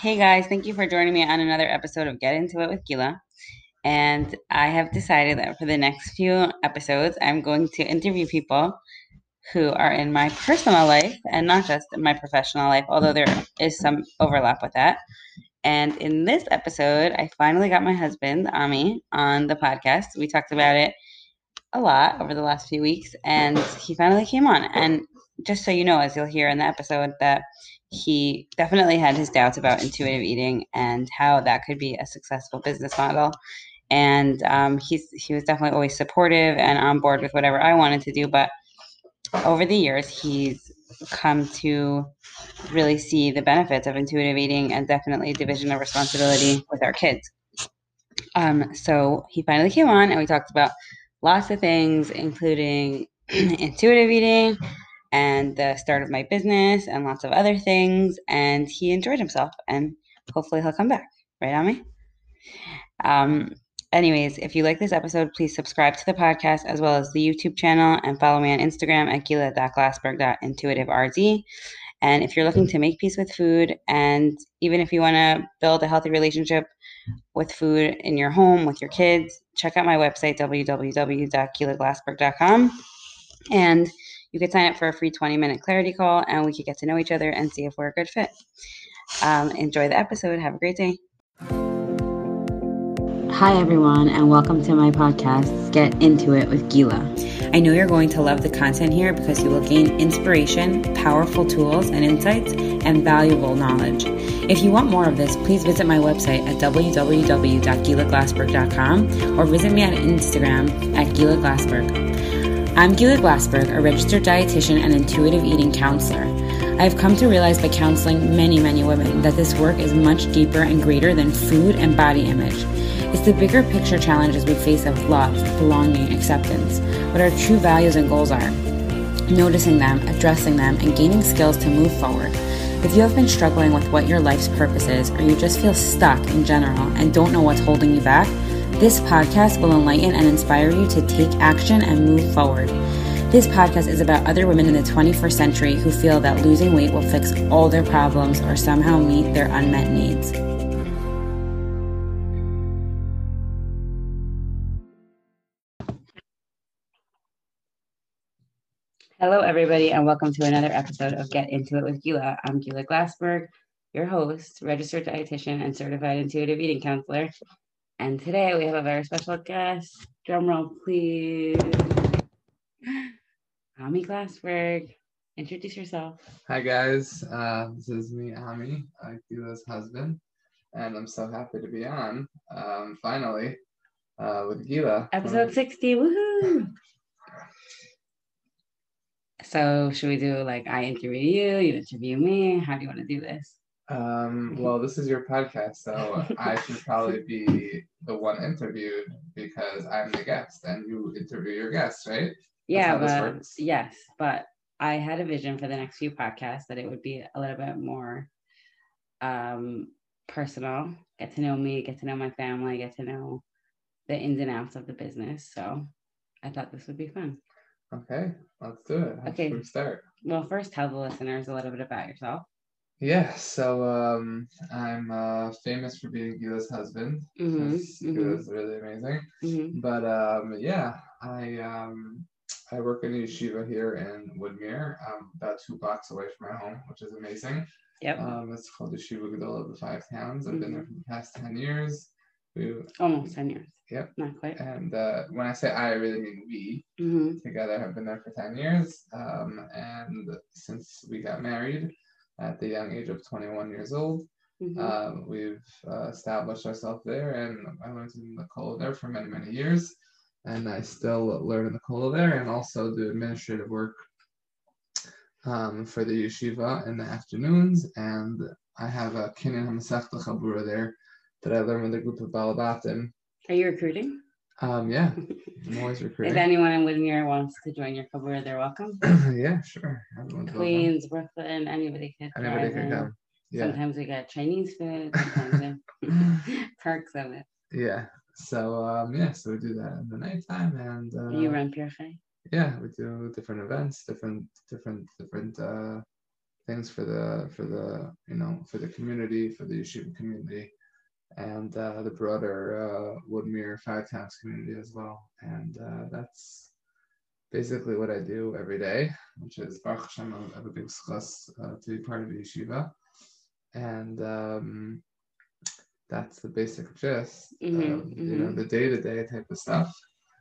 Hey guys, thank you for joining me on another episode of Get Into It with Gila. And I have decided that for the next few episodes, I'm going to interview people who are in my personal life and not just in my professional life, although there is some overlap with that. And in this episode, I finally got my husband, Ami, on the podcast. We talked about it a lot over the last few weeks, and he finally came on. And just so you know, as you'll hear in the episode, that he definitely had his doubts about intuitive eating and how that could be a successful business model. And um, he's he was definitely always supportive and on board with whatever I wanted to do. But over the years, he's come to really see the benefits of intuitive eating and definitely division of responsibility with our kids. Um, so he finally came on and we talked about lots of things, including intuitive eating and the start of my business and lots of other things. And he enjoyed himself, and hopefully he'll come back. Right me? Um, anyways, if you like this episode, please subscribe to the podcast as well as the YouTube channel and follow me on Instagram at gila.glassberg.intuitiverz. And if you're looking to make peace with food, and even if you want to build a healthy relationship with food in your home with your kids, check out my website, www.gilaglassberg.com. And you could sign up for a free 20 minute clarity call and we could get to know each other and see if we're a good fit. Um, enjoy the episode. Have a great day. Hi, everyone, and welcome to my podcast, Get Into It with Gila. I know you're going to love the content here because you will gain inspiration, powerful tools and insights, and valuable knowledge. If you want more of this, please visit my website at www.gilaglassberg.com or visit me on Instagram at Gila Glassberg. I'm Gila Glassberg, a registered dietitian and intuitive eating counselor. I have come to realize by counseling many, many women that this work is much deeper and greater than food and body image. It's the bigger picture challenges we face of love, belonging, acceptance, what our true values and goals are, noticing them, addressing them, and gaining skills to move forward. If you have been struggling with what your life's purpose is, or you just feel stuck in general and don't know what's holding you back, this podcast will enlighten and inspire you to take action and move forward. This podcast is about other women in the 21st century who feel that losing weight will fix all their problems or somehow meet their unmet needs. Hello, everybody, and welcome to another episode of Get Into It with Gila. I'm Gila Glassberg, your host, registered dietitian, and certified intuitive eating counselor. And today we have a very special guest. Drum roll, please. Ami Glassberg. Introduce yourself. Hi, guys. Uh, this is me, Ami, Gila's husband. And I'm so happy to be on, um, finally, uh, with Gila. Episode 60. Woohoo! so, should we do like I interview you, you interview me? How do you want to do this? Um, well, this is your podcast, so I should probably be the one interviewed because I'm the guest and you interview your guests, right? yeah, but yes, but I had a vision for the next few podcasts that it would be a little bit more um personal, get to know me, get to know my family, get to know the ins and outs of the business. So I thought this would be fun. Okay, let's do it. How okay, start. Well, first tell the listeners a little bit about yourself. Yeah, so um, I'm uh, famous for being Gila's husband. Mm-hmm, mm-hmm. Gila's really amazing. Mm-hmm. But um, yeah, I um, I work in a yeshiva here in Woodmere, um, about two blocks away from my home, which is amazing. Yep. Um, it's called the Yeshiva Gedolah of the Five Towns. I've been there mm-hmm. for the past ten years. We, Almost ten years. Yep. Not quite. And uh, when I say I, I really mean we mm-hmm. together have been there for ten years. Um, and since we got married at the young age of 21 years old. Mm-hmm. Uh, we've uh, established ourselves there, and I learned in the Kollel there for many, many years. And I still learn in the Kollel there and also do administrative work um, for the yeshiva in the afternoons. And I have a Kinyan HaMasechta Chabura there that I learn with a group of Balabatim. Are you recruiting? Um, yeah, I'm always recruiting. if anyone in Woodmere wants to join your Chabura, they're welcome. yeah, sure. Everyone's Queens, welcome. Brooklyn, anybody can. Anybody can come. Yeah. Sometimes we got Chinese food. Sometimes perks of it. Yeah. So um, yeah, so we do that in the nighttime, and uh, you run Pirchei. Yeah, we do different events, different, different, different uh, things for the for the you know for the community for the yeshiva community and uh, the broader uh, Woodmere Five Towns community as well. And uh, that's basically what I do every day, which is Baruch Hashem, I have a big schus uh, to be part of the yeshiva. And um, that's the basic gist mm-hmm, of, mm-hmm. you know, mm-hmm. the day-to-day type of stuff.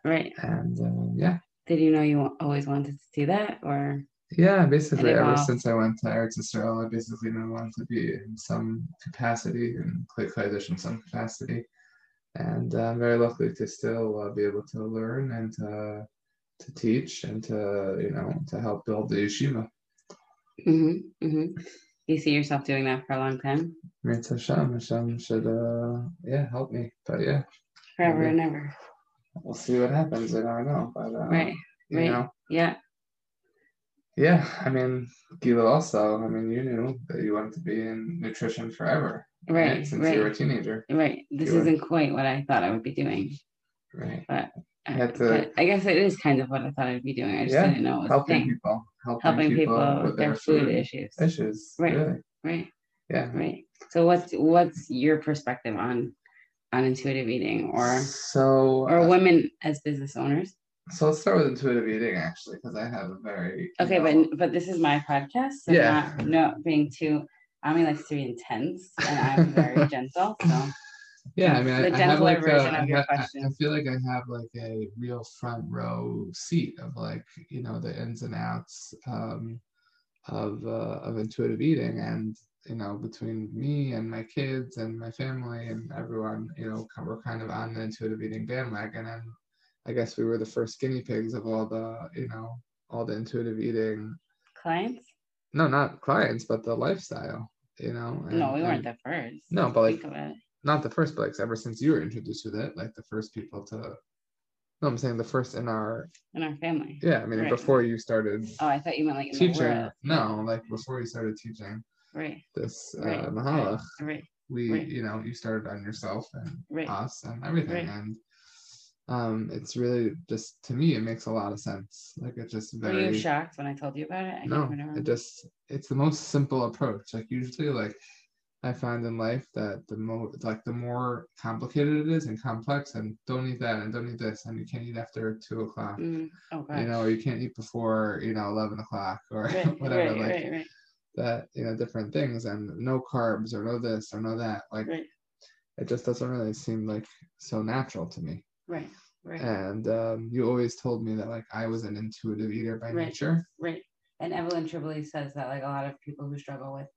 Right. And um, yeah. Did you know you always wanted to do that or? Yeah, basically ever since I went to Eretz Yisrael, I basically I wanted to be in some capacity and klei Kodesh in some capacity. And uh, I'm very lucky to still uh, be able to learn and to, to teach and to, you know, to help build the yeshiva. Mm-hmm, mm-hmm. You see yourself doing that for a long time? Mitzvah Hashem. Hashem should, uh, yeah, help me. But yeah. Forever maybe. and ever. We'll see what happens. I don't know. But, uh, right. Right. Know, yeah. Yeah, I mean, Gila also, I mean, you knew that you wanted to be in nutrition forever. Right. right since right. you were a teenager. Right. This you isn't were... quite what I thought I would be doing. Right. But, uh, to... I guess it is kind of what I thought I'd be doing. I just yeah, didn't know it was helping people. Helping, helping people, people with their, their food, food, issues. Issues. Right. Really. Right. Yeah. Right. So what's what's your perspective on on intuitive eating or so or uh, women as business owners? So let's start with intuitive eating actually, because I have a very okay, know, but but this is my podcast, so yeah. not not being too. Ami likes to be intense, and I'm very gentle. So yeah, I mean, the I, gentler I have like version a, of your I, question. I feel like I have like a real front row seat of like you know the ins and outs um, of uh, of intuitive eating, and you know between me and my kids and my family and everyone, you know, we're kind of on the intuitive eating bandwagon, and I guess we were the first guinea pigs of all the, you know, all the intuitive eating clients. No, not clients, but the lifestyle. You know. And, no, we weren't the first. No, but like not the first, but like ever since you were introduced with it, like the first people to. No, I'm saying the first in our in our family. Yeah, I mean right. before you started. Oh, I thought you meant like teaching. No, like before you started teaching. Right. This uh, right. Mahalach. Right. We, right. you know, you started on yourself and us and everything, and um it's really just to me it makes a lot of sense. Like it's just very Were you shocked when i told you about it? I no it just it's the most simple approach. Like usually like i find in life that the more like the more complicated it is and complex and don't eat that and don't eat this and you can't eat after two o'clock. Mm. oh, you know or you can't eat before you know 11 o'clock or right, whatever right, like right. that you know different things and no carbs or no this or no that like it just doesn't really seem like so natural to me Right. Right. And um, you always told me that like I was an intuitive eater by right. nature. Right. And Evelyn Tribole says that like a lot of people who struggle with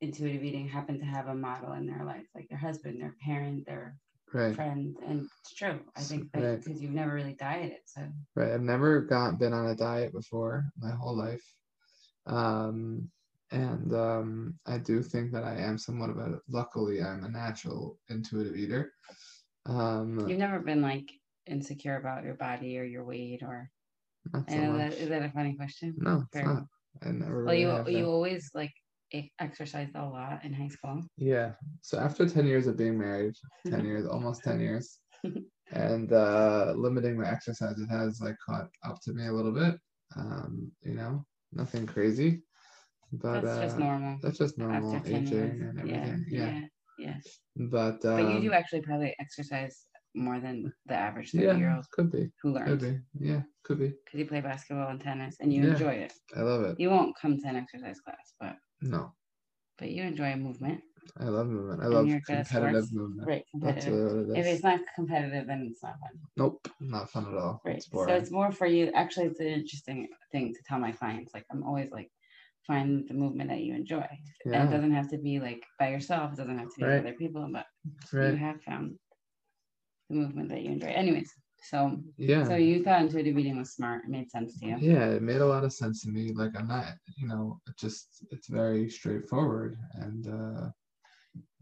intuitive eating happen to have a model in their life, like their husband, their parent, their right. friend. And it's true. I think because right. you've never really dieted. So right. I've never got been on a diet before my whole life. Um and um, I do think that I am somewhat of a luckily I'm a natural intuitive eater. Um, You've never been like insecure about your body or your weight or not so I know that is that a funny question? No, it's not. I never. Well, you you always like exercised a lot in high school. Yeah. So after ten years of being married, ten years, almost ten years, and uh, limiting my exercise, it has like caught up to me a little bit. Um, you know, nothing crazy, but that's uh, just normal. That's just normal aging years. and everything. Yeah. Yeah. yeah. But um, but you do actually probably exercise more than the average 30 yeah, year old could be who learns. Could be. Yeah, could be. Because you play basketball and tennis and you yeah, enjoy it. I love it. You won't come to an exercise class, but no. But you enjoy movement. I love movement. I love competitive movement. Right, competitive. It if it's not competitive, then it's not fun. Nope, not fun at all. Right. It's so it's more for you. Actually, it's an interesting thing to tell my clients. Like I'm always like, find the movement that you enjoy. Yeah. And it doesn't have to be like by yourself. It doesn't have to be right. with other people, but right. you have found the movement that you enjoy. Anyways, so yeah. So you thought intuitive eating was smart. It made sense to you. Yeah, it made a lot of sense to me. Like I'm not, you know, it just it's very straightforward and uh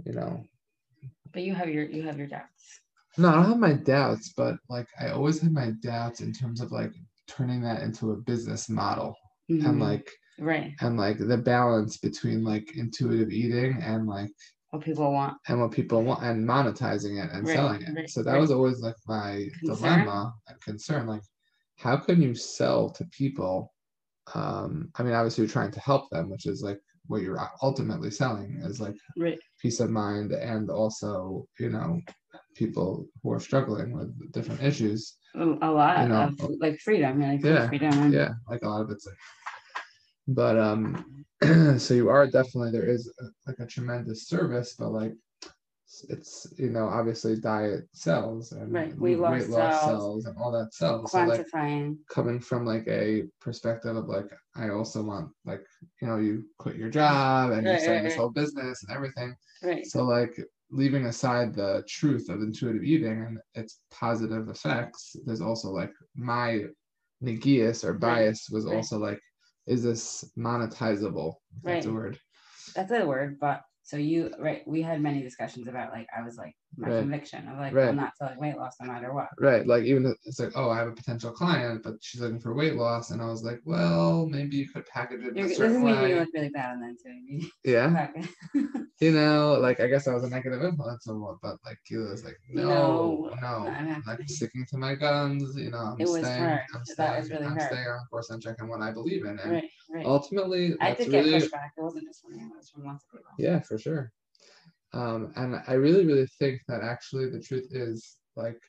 you know. But you have your you have your doubts. No, I don't have my doubts, but like I always had my doubts in terms of like turning that into a business model mm-hmm. and like right and like the balance between like intuitive eating and like what people want and what people want and monetizing it and right, selling it. Right, so that right. was always like my concern. dilemma and concern. Like, how can you sell to people? Um, I mean, obviously you're trying to help them, which is like what you're ultimately selling is like right. peace of mind and also you know people who are struggling with different issues a lot you know, of like freedom like yeah freedom yeah like a lot of it's like but um so you are definitely there is a, like a tremendous service but like it's you know obviously diet cells and right. weight, loss, weight loss sells, sells, and all that sells. Quantifying. So like coming from like a perspective of like I also want like you know you quit your job and right, you're starting right, this whole business and everything. Right. So like leaving aside the truth of intuitive eating and its positive effects, there's also like my negias or bias was also like, is this monetizable? That's a word. That's a word, but so you right, we had many discussions about like I was like my right. conviction of like right. I'm not selling weight loss no matter what. Right. Like even it's like, oh, I have a potential client, but she's looking for weight loss. And I was like, well, maybe you could package it. You're, this is making you look really bad on that too. Yeah. you know, like I guess I was a negative influence on what, but like he was like, no, no, no I'm like sticking to my guns, you know, I'm it staying, hard. I'm staying, that was really I'm hard. staying on course and checking what I believe in. And right, right. ultimately I did really, get pushback. It wasn't just from you, it was from lots of people. Yeah, for sure. Um, and I really, really think that actually the truth is like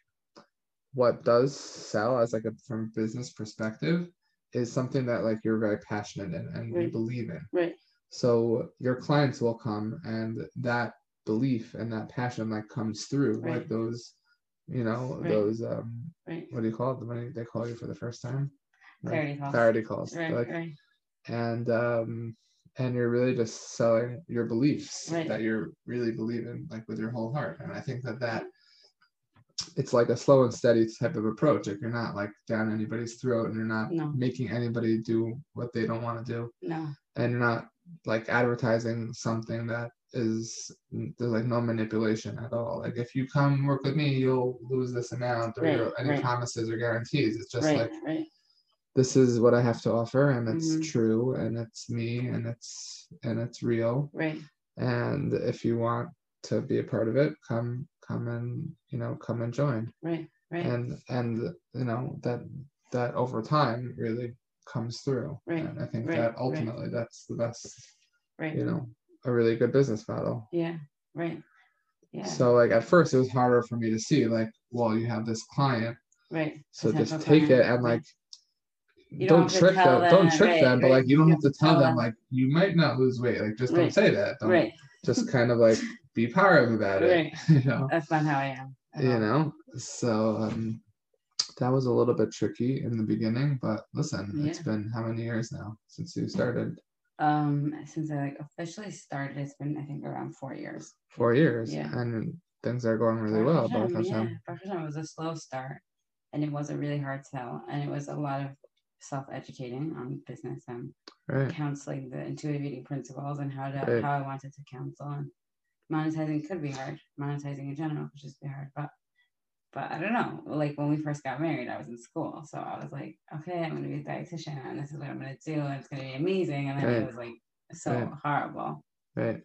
what does sell as like a from business perspective is something that like you're very passionate in and right. you believe in. Right. So your clients will come and that belief and that passion like comes through right. like those, you know, right. those um what do you call it? The money they call you for the first time? Clarity calls. Clarity calls. Right, like, right. And um and you're really just selling your beliefs right. that you're really believing like with your whole heart and i think that that it's like a slow and steady type of approach if you're not like down anybody's throat and you're not no. making anybody do what they don't want to do no and you're not like advertising something that is there's like no manipulation at all like if you come work with me you'll lose this amount or right, any right. promises or guarantees it's just right, like right this is what I have to offer and it's mm-hmm. true and it's me and it's and it's real. Right. And if you want to be a part of it, come come and you know come and join. Right. Right. And and you know that that over time really comes through. Right. And I think right. that ultimately right. that's the best. Right. You know, a really good business model. Yeah. Right. Yeah. So like at first it was harder for me to see like, well, you have this client. Right. So just take it and like you don't, don't trick them, them, don't trick right, them, but like you don't you have to tell, them, them, like you might not lose weight. Like just right. don't say that. Don't right. just kind of like be positive about it. Right. You know? That's not how I am. You know? So um that was a little bit tricky in the beginning, but listen, yeah. it's been how many years now since you started? Um, since I like officially started, it's been I think around four years. Four years. Yeah. And things are going really well. Baruch Hashem, yeah. Baruch Hashem was a slow start and it was a really hard sell and it was a lot of self-educating on business and right. counseling the intuitive eating principles and how to right. how I wanted to counsel and monetizing could be hard. Monetizing in general could just be hard. But but I don't know. Like when we first got married, I was in school. So I was like, okay, I'm gonna be a dietitian and this is what I'm gonna do and it's gonna be amazing. And then right. it was like so horrible. Right.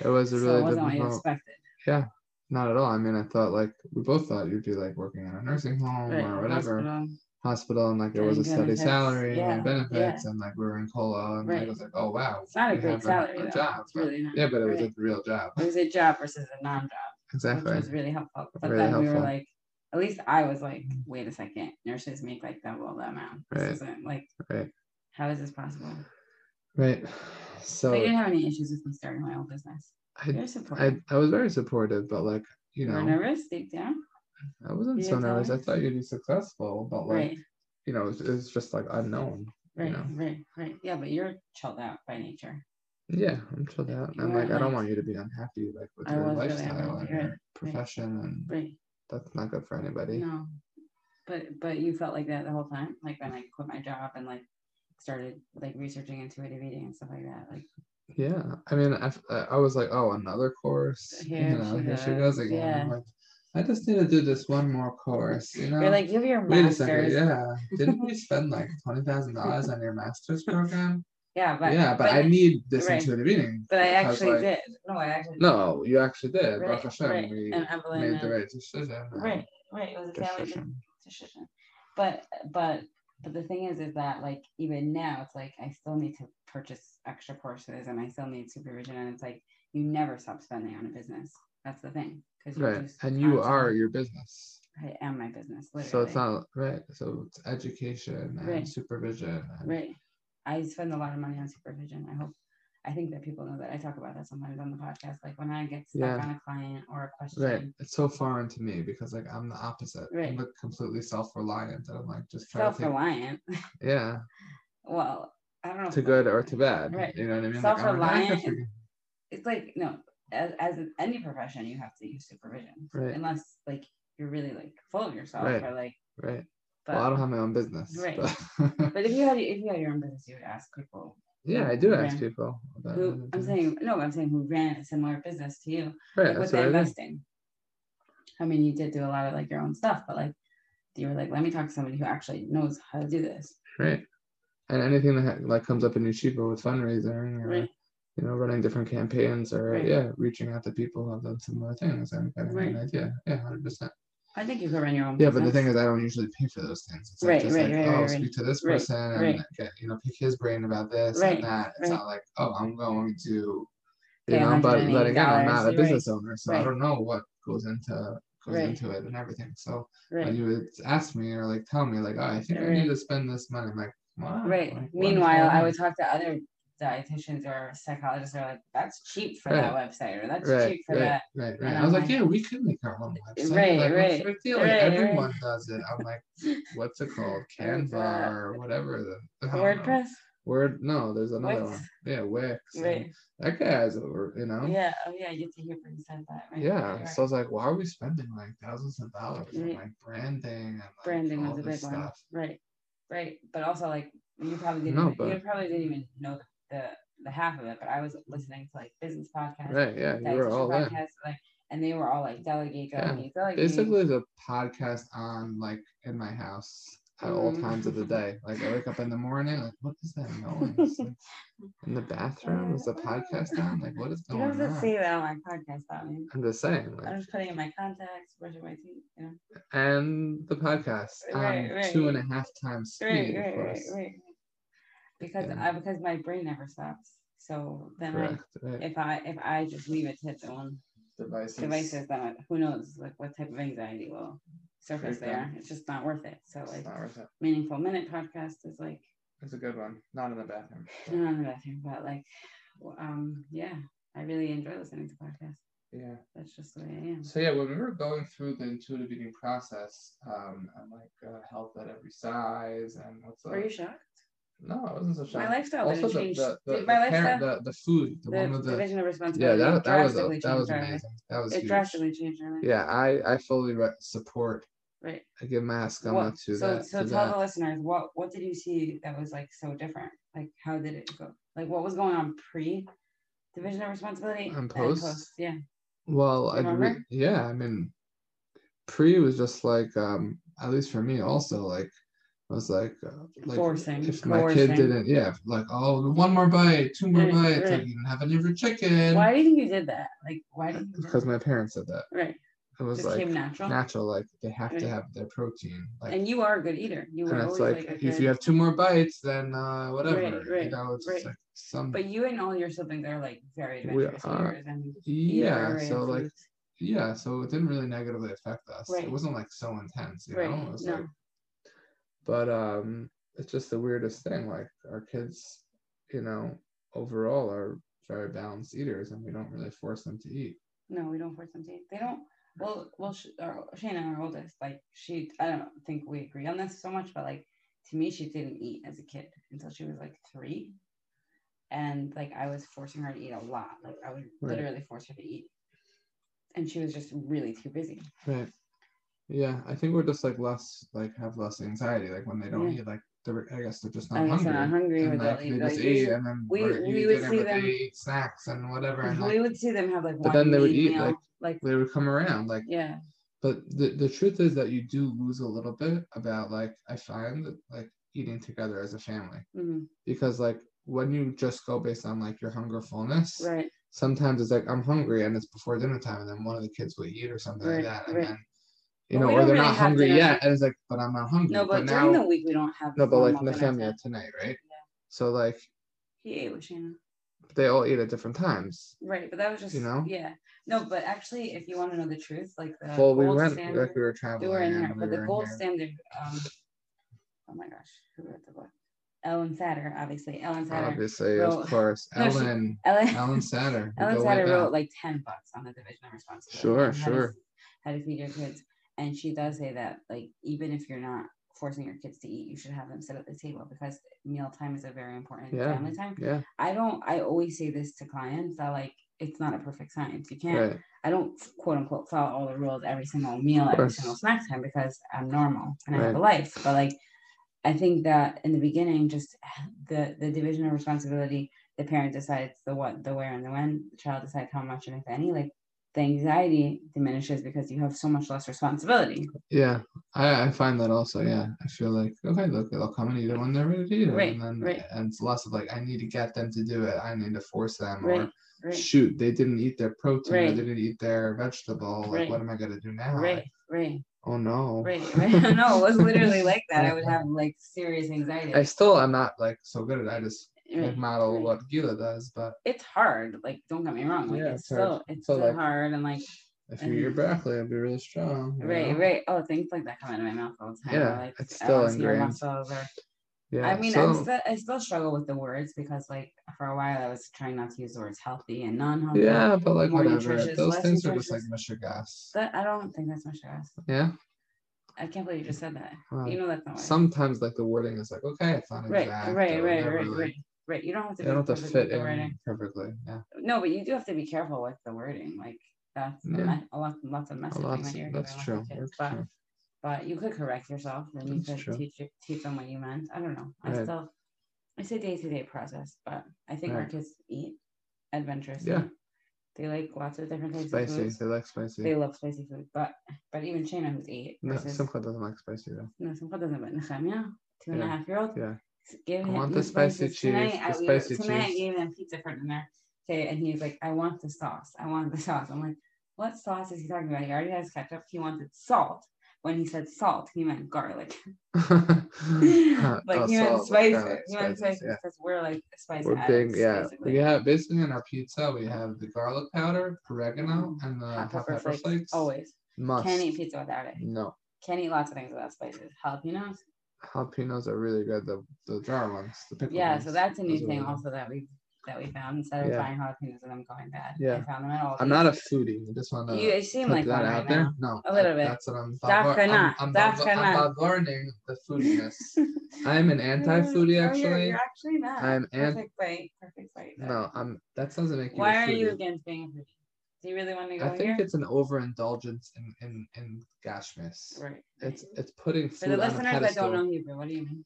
It was a really so it wasn't what you expected. Yeah. Not at all. I mean, I thought like we both thought you'd be like working in a nursing home or whatever. Hospital hospital and like there was a steady benefits. salary yeah. and benefits yeah. and like we were in Kollel and right. like, I was like, oh wow. It's not a great salary. A, a job. But, really yeah, but it was a real job. It was a job versus a non-job. Exactly. Which was really helpful. But really then helpful. we were like, at least I was like, wait a second, nurses make like double the amount. This right. isn't like right. how is this possible? Right. So I didn't have any issues with me starting my own business. I, I, I was very supportive, but like, you know, you nervous deep down. I wasn't so nervous. I thought you'd be successful, but like, right. you know, it's, it's just like unknown. Right, you know? right, right. Yeah, but you're chilled out by nature. Yeah, I'm chilled out. I'm like, I don't want you to be unhappy like with your lifestyle and your profession, and right. that's not good for anybody. No, but but you felt like that the whole time, like when I quit my job and like started like researching intuitive eating and stuff like that, like. Yeah, I mean, I, I was like, oh, another course. Here, you know, she, here she goes again. Yeah. Like, I just need to do this one more course, you know. You're like, you have your Wait master's. a second, yeah. Didn't we spend like twenty thousand dollars on your master's program? Yeah, but yeah, but, but I need this right. intuitive eating. But I actually like, did. No, I actually. No, you actually did. Right, Hashem, right. we and Evelyn made the right decision. Uh, right, right. It was a family decision. decision. But but but the thing is, is that like even now, it's like I still need to purchase extra courses and I still need supervision, and it's like you never stop spending on a business. That's the thing. Because right, and you are your business. I am my business. Literally. So it's not right. So it's education and right. supervision. And... Right. I spend a lot of money on supervision. I hope I think that people know that I talk about that sometimes on the podcast. Like when I get stuck yeah. on a client or a question. Right. It's so foreign to me because like I'm the opposite. Right. I'm like completely self-reliant. And I'm like just self-reliant. Take... Yeah. well, I don't know. To good or to bad. Right. You know what I mean? Self-reliant. Like, it's like no, as, as any profession, you have to use supervision. Right. Unless like you're really like full of yourself right. or like. Right. But, well, I don't have my own business. Right. But, but if you had if you had your own business, you would ask people yeah, I do ask people. Who, I'm saying no, I'm saying who ran a similar business to you, right? Like with the investing. I, I mean, you did do a lot of like your own stuff, but like you were like, let me talk to somebody who actually knows how to do this. Right. And anything that like comes up in your cheaper with fundraising or right. You know running different campaigns or right. yeah reaching out to people who have done similar things and getting right. an idea. Yeah, hundred percent. I think you could run your own. Yeah, business. but the thing is, I don't usually pay for those things. It's right, like just right, like, right, oh, right, speak to this person and get, you know, pick his brain about this and that. It's not like, oh, I'm going to, you know, but but again, I'm not a business owner, so I don't know what goes into goes into it and everything. So when you would ask me or like tell me like, oh, I think I need to spend this money, I'm like, wow. Right. Like, Meanwhile, I would talk to other dietitians or psychologists are like, that's cheap for right. that website or that's right, cheap for right, that. Right, right. And I was like, yeah, we could make our own website. Right, like, right. What's the Like everyone does it. I'm like, what's it called? Canva or whatever. The, WordPress? Word no, there's another Wix? one. Yeah, Wix. Right. That guy has over, you know. Yeah. Oh yeah, you get to hear from said that. Right? Yeah. Right. So I was like, why are we spending like thousands of dollars on like branding and like, branding was a big stuff. one. Right. Right. But also like you probably didn't no, even, but, you probably didn't even know the the the half of it, but I was listening to like business podcasts. Right. Yeah. You were all podcasts, in. like, and they were all like delegate, delegate, yeah. delegate. Basically, the podcast on like in my house at all mm-hmm. times of the day. Like I wake up in the morning, like what is that noise? In the bathroom is the podcast on? Like what is going on? You don't see that on my podcast on. I'm just saying. Like, I'm just putting in my contacts, brushing my teeth, you know. And the podcast right, on right. two and a half times speed, right, of course. Right, because yeah. I because my brain never stops. So then Correct, I, right. if I if I just leave it to its own devices, devices then I, who knows like what type of anxiety will surface there. It's just not worth it. So like it. meaningful minute podcast is like it's a good one. Not in the bathroom. Not in the bathroom, but like um yeah, I really enjoy listening to podcasts. Yeah. That's just the way I am. So yeah, when we were going through the intuitive eating process, um, and like uh, health at every size and what's Were you shocked? No, it wasn't so shock. My lifestyle also didn't change. The, the, the, my lifestyle, the, the food, the, the one with the division of responsibility. Yeah, that, that was a, that was amazing. That was it huge. drastically changed. Yeah, I I fully re- support Right. I give my skama to so, that. So to tell that. the listeners what what did you see that was like so different? Like how did it go? Like what was going on pre division of responsibility and post? And post? Yeah. Well, I re- yeah, I mean, pre was just like um at least for me also like I was like, uh, like forcing, if my kid didn't, yeah, like oh, one more bite, two more bites, right. like you didn't have any of your chicken. Why do you think you did that? Like, why? Because my parents said that. Right. It was Just like natural. Natural, like they have right. to have their protein. Like, and you are a good eater. You were always like, like if you have two more bites, then uh, whatever. Right, right, you know, it's right. like some. But you and all your siblings are like very adventurous we are, and yeah. So like, yeah. So it didn't really negatively affect us. Right. It wasn't like so intense, you right. know. It was no. like, but um, it's just the weirdest thing. Like our kids, you know, overall are very balanced eaters, and we don't really force them to eat. No, we don't force them to eat. They don't well, well, she, our, Shana, our oldest, like she, I don't think we agree on this so much, but like to me, she didn't eat as a kid until she was like three, and like I was forcing her to eat a lot. Like I would right. literally force her to eat, and she was just really too busy. Right. Yeah, I think we're just like less like have less anxiety. Like when they don't yeah. eat, like they're I guess they're just not hungry. Not hungry and like, they just eat, and then we, we would see them eat snacks and whatever. And, we would see them have like. But then they would eat meal, like like they would come around like yeah. But the the truth is that you do lose a little bit about like I find like eating together as a family mm-hmm. because like when you just go based on like your hunger fullness right sometimes it's like i'm hungry and it's before dinner time and then one of the kids will eat or something right, like that and right. then you know, or they're really not hungry yet. And it's like, but I'm not hungry. No, but, but during now, the week we don't have. No, but like Nehemiah tonight, right? Yeah. So like. He ate with Shana. They all eat at different times. Right, but that was just you know. Yeah. No, but actually, if you want to know the truth, like the well, we went standard, like we were traveling. We were in here, but we the gold standard. Um, oh my gosh, who wrote the book? Ellen Satter, obviously. Ellen Satter. Obviously, wrote, of course. no, Ellen. She, Ellen. Ellen Satter. Ellen Satter wrote like ten books on the division of responsibility. Sure, sure. To, how to feed your kids, and she does say that like even if you're not forcing your kids to eat, you should have them sit at the table because meal time is a very important yeah. family time. Yeah. I don't. I always say this to clients that like it's not a perfect science. You can't. Right. I don't quote unquote follow all the rules every single meal, every single snack time because I'm normal and I have a life. But like I think that in the beginning, just the the division of responsibility, the parent decides the what, the where, and the when. The child decides how much and if any. Like the anxiety diminishes because you have so much less responsibility. Yeah, I, I find that also. Yeah, I feel like okay, look, they'll come and eat it when they're ready to eat it, right, and then right. and it's less of like I need to get them to do it. I need to force them, right, or right. shoot, they didn't eat their protein, right. they didn't eat their vegetable. Like, right. what am I gonna do now? Right, right. Oh no. Right, right. no, it was literally like that. I would have like serious anxiety. I still am not like so good at it. I just. Like model what Gila does, but it's hard. Like, don't get me wrong. Like, yeah, it's, it's still it's so, still like, hard and like if you eat your broccoli, it'll be really strong. Right, know? right. Oh, things like that come out of my mouth all the time. Yeah, like, it's still ingrained. Or, yeah, I mean, so, I, still, I still struggle with the words because, like, for a while I was trying not to use the words healthy and non-healthy. Yeah, but like whatever. Those things are just like Mr. Gas. But I don't think that's Mr. Gas. Yeah. I can't believe you just said that. Well, you know that's not. Sometimes, like the wording is like, okay, it's not right, exact. Right, right, right, right, right. Right. You don't have to. You don't have to fit in wording. perfectly. Yeah. No, but you do have to be careful with the wording. Like that's yeah. a, lot, lots of messaging lots, you're that's true. Kids, but, true. but you could correct yourself and you could true. teach teach them what you meant. I don't know. I right. still it's a day to day process, but I think right. our kids eat adventurous. Yeah. They like lots of different types spicy. of foods. They like spicy. They love spicy food, but but even Shana who's eight. Versus, no, Simcha doesn't like spicy though. No, Simcha doesn't. But Nehemiah, two and yeah. a half year old. Yeah. Give I him want the spicy cheese. Tonight, the I, spicy tonight cheese. I gave him pizza for dinner. Okay, and he's like, I want the sauce. I want the sauce. I'm like, what sauce is he talking about? He already has ketchup. He wanted salt. When he said salt, he meant garlic. like oh, he meant spices. He meant spices yeah. because we're like spice We're addicts, big, yeah. Basically. We have basically in our pizza we have the garlic powder, oregano, mm-hmm. and the hot pepper, pepper flakes. flakes. Always. Must. Can't eat pizza without it. No. Can't eat lots of things without spices. Jalapenos. Jalapenos are really good. The the jar ones, the pickle Yeah, ones. so that's a new thing also that we that we found instead of yeah. buying jalapenos and them going bad. Yeah, I found them at all. I'm not a foodie. I just want to. You seem like that out right there. No, a little bit. That's what I'm. About, I'm, I'm, I'm, I'm learning the foodiness. I'm an anti-foodie actually. Oh, you're, oh, you're, actually not. I'm perfect bite. Perfect bite. No, I'm. That doesn't make you. Why are you against being a foodie? Do you really want to go I think here? it's an overindulgence in in in gashmis. Right. It's it's putting food For the listeners that don't know Hebrew, what do you mean?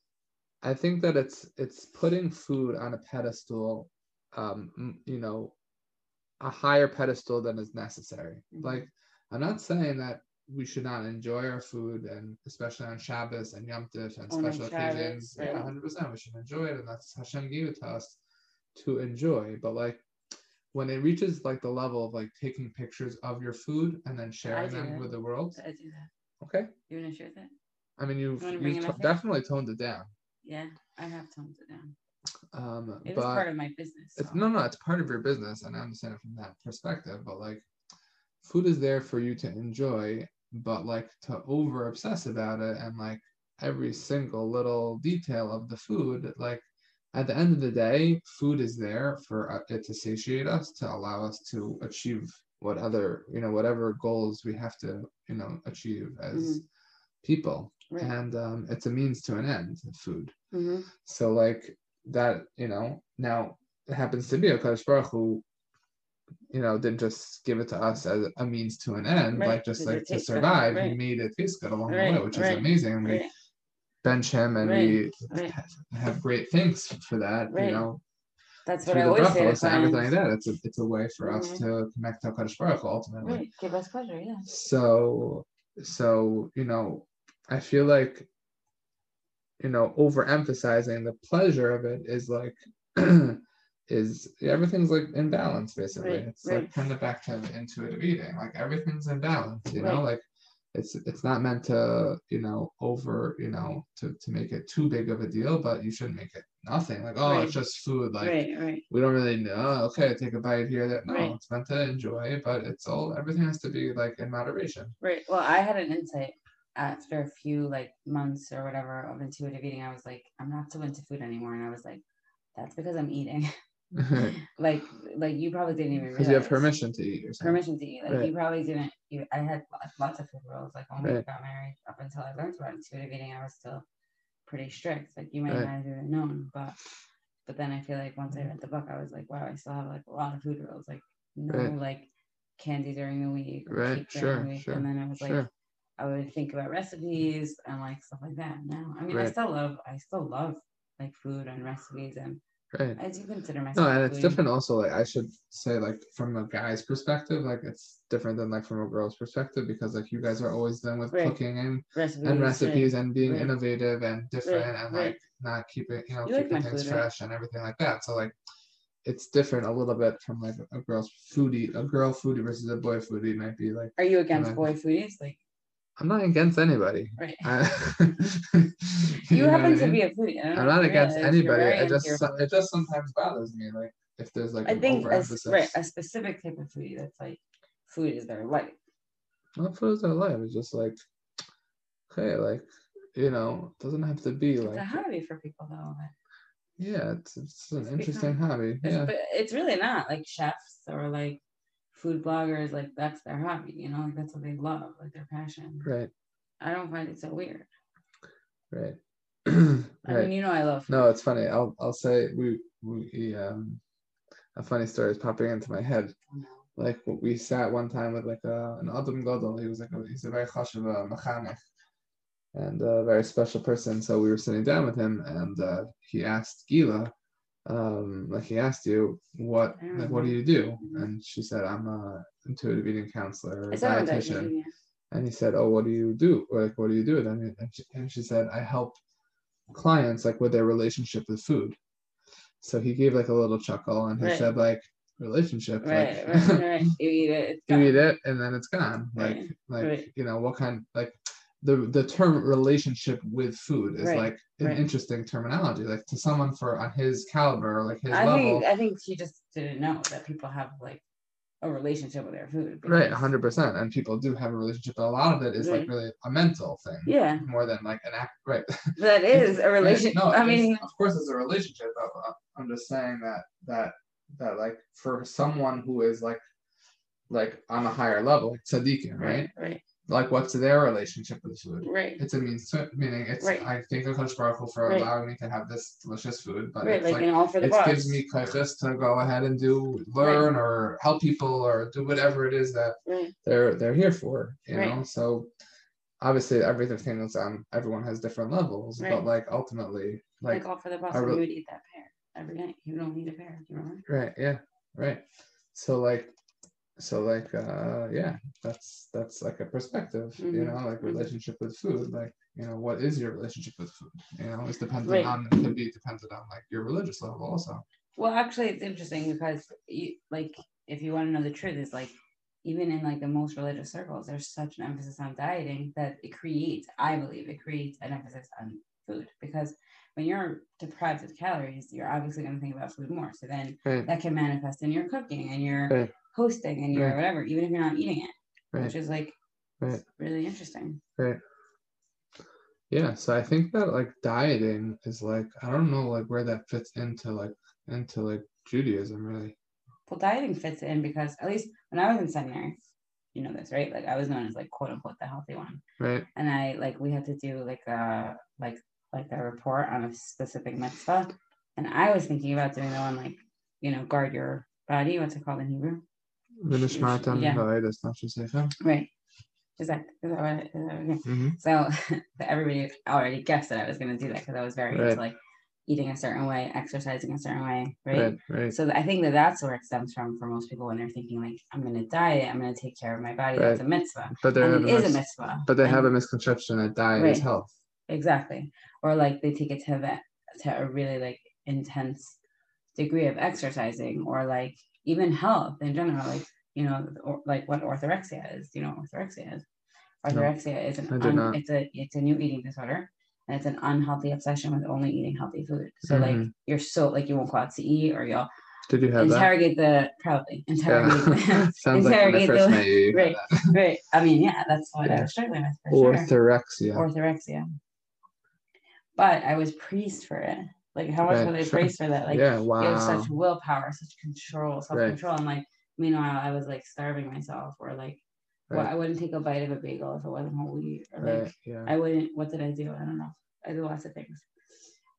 I think that it's it's putting food on a pedestal, um, you know, a higher pedestal than is necessary. Mm-hmm. Like I'm not saying that we should not enjoy our food, and especially on Shabbos and Yom Tif and oh, special occasions. Right. Yeah, hundred percent, we should enjoy it, and that's Hashem gave it to us to enjoy. But like when it reaches like the level of like taking pictures of your food and then sharing them that. with the world. I do that. Okay. You wanna share that? I mean, you've, you you've definitely toned it down. Yeah, I have toned it down. Um, it but part of my business. So. It's, no, no, it's part of your business, and I understand it from that perspective. But like, food is there for you to enjoy, but like to over obsess about it and like every single little detail of the food, like at the end of the day, food is there for uh, it to satiate us, to allow us to achieve what other, you know, whatever goals we have to, you know, achieve as mm-hmm. people. Right. And um, it's a means to an end, food. Mm-hmm. So, like that, you know, now it happens to be a Kadosh Baruch Hu, you know, didn't just give it to us as a means to an end, right. like just like to survive. Right. He made it taste good along the way, which is amazing. And we bench him and we have great things for that, you know. That's what I always say. And everything like that. It's a it's a way for mm-hmm. us to connect to Kadosh Baruch ultimately. Right. Give us pleasure, yeah. So so you know I feel like, you know, overemphasizing the pleasure of it is like, is everything's like in balance basically. Right, it's right. like kind of back to intuitive eating. Like everything's in balance, you right. know, like it's it's not meant to you know over you know to to make it too big of a deal but you shouldn't make it nothing. Like oh right. it's just food. Like right, right. we don't really know. Okay take a bite here. That no right. it's meant to enjoy but it's all everything has to be like in moderation. Right. Well i had an insight after a few like months or whatever of intuitive eating. I was like i'm not so into food anymore. And i was like that's because i'm eating Mm-hmm. like like you probably didn't even because you have permission to eat or something. permission to eat like right. you probably didn't you i had lots of food rules like when right. we got married up until i learned about intuitive eating i was still pretty strict like you might right. not have even known but but then i feel like once i read the book i was like wow i still have like a lot of food rules like no like candy during the week right sure, week. sure and then i was like sure. i would think about recipes and like stuff like that now i mean i still love i still love like food and recipes and Right. I do consider myself. No, and it's different also. Like I should say, like from a guy's perspective, like it's different than like from a girl's perspective because like you guys are always done with right. cooking and recipes, and recipes right. and being right. innovative and different and like not keeping you know you keeping like things food, fresh and everything like that. So like it's different a little bit from like a girl's foodie, a girl foodie versus a boy foodie might be like. Are you against boy foodies? Like I'm not against anybody. Right. I, you, happen to mean? be a foodie. I'm not against anybody. It just it just sometimes bothers me. Like if there's like I think a, right a specific type of foodie that's like food is their life. Not food is their life. It's just like okay, like you know, it doesn't have to be it's like a hobby for people though. Yeah, it's it's an it's interesting become, hobby. Yeah, but it's really not like chefs or like food bloggers, like that's their hobby, you know, like that's what they love, like their passion. Right. I don't find it so weird. Right. I mean, you know, I love. Food. No, it's funny. I'll I'll say we we um a funny story is popping into my head. Like we sat one time with like a, an adam gadol. He was like a, he's a very chashuv mechanech and a very special person. So we were sitting down with him, and uh, he asked Gila, um, like he asked you, what like what do you do? And she said, I'm a intuitive eating counselor, a dietitian. And he said, Oh, what do you do? Like, what do you do? And, and, she, and she said, I help clients like with their relationship with food. So he gave like a little chuckle and he right. said, like, relationship. Right, like, right, right. You eat it. you eat it and then it's gone. Like, right. like right. you know, what kind like the the term relationship with food is right, like an right. interesting terminology like to someone for on his caliber like his I level think, i think she just didn't know that people have like a relationship with their food because... right 100% and people do have a relationship but a lot of it is right. like really a mental thing yeah more than like an act right that is a relationship no, i mean of course it's a relationship but uh, i'm just saying that that that like for someone who is like like on a higher level like tzaddikim, right? Right like what's their relationship with food? Right. It's a means to meaning it's right. I thank the Kosh Baruch for right. allowing me to have this delicious food, but right, it's like, like all for the it boss. gives me kaiches to go ahead and do learn or help people or do whatever it is that they're they're here for. You know, so obviously everything is um everyone has different levels, but like ultimately like, like all for the boss, re- you would eat that pear every night. You don't need a pear. You remember? Right. Yeah. Right. So like so like uh yeah that's that's like a perspective mm-hmm. you know like mm-hmm. relationship with food like you know what is your relationship with food you know it's dependent right. on it can be dependent on like your religious level also well actually it's interesting because you like if you want to know the truth is like even in like the most religious circles there's such an emphasis on dieting that it creates i believe it creates an emphasis on food because when you're deprived of calories, you're obviously going to think about food more. So then right. that can manifest in your cooking and your right hosting and you're right. whatever, even if you're not eating it, right. which is like right. really interesting. Right. Yeah, so I think that like dieting is like I don't know like where that fits into like into like Judaism really. Well, dieting fits in because at least when I was in seminary, you know this, right? Like I was known as like quote unquote the healthy one. Right. And I like we had to do like a like like a report on a specific mitzvah. And I was thinking about doing the one like, you know, guard your body, what's it called in Hebrew? Nafshesecha. Right. Is that is that what? Is that okay? mm-hmm. So everybody already guessed that I was going to do that because I was very right. into like eating a certain way, exercising a certain way, right? Right. right. So I think that that's where it stems from for most people when they're thinking like, I'm going to diet, I'm going to take care of my body. Right. That's a mitzvah. But there is mis- a mitzvah. But they and, have a misconception that diet right. is health. Exactly. Or like they take it to that to a really like intense degree of exercising or like even health in general, like you know, or, like what orthorexia is. You know, orthorexia is. Orthorexia no, is an un, it's a it's a new eating disorder and it's an unhealthy obsession with only eating healthy food. So mm-hmm. like you're so like you won't go out to eat or you'll did you have interrogate that? the probably interrogate yeah. Sounds interrogate like the right right. I mean yeah, that's what yeah. I was struggling with. Orthorexia. Sure. Orthorexia. But I was praised for it. Like how much were they sure. praised for that? Like yeah, wow. you have such willpower, such control, self control. Right. And like meanwhile I was like starving myself or like right. well, I wouldn't take a bite of a bagel if it wasn't whole wheat. Or like right. yeah. I wouldn't what did I do? I don't know. I do lots of things.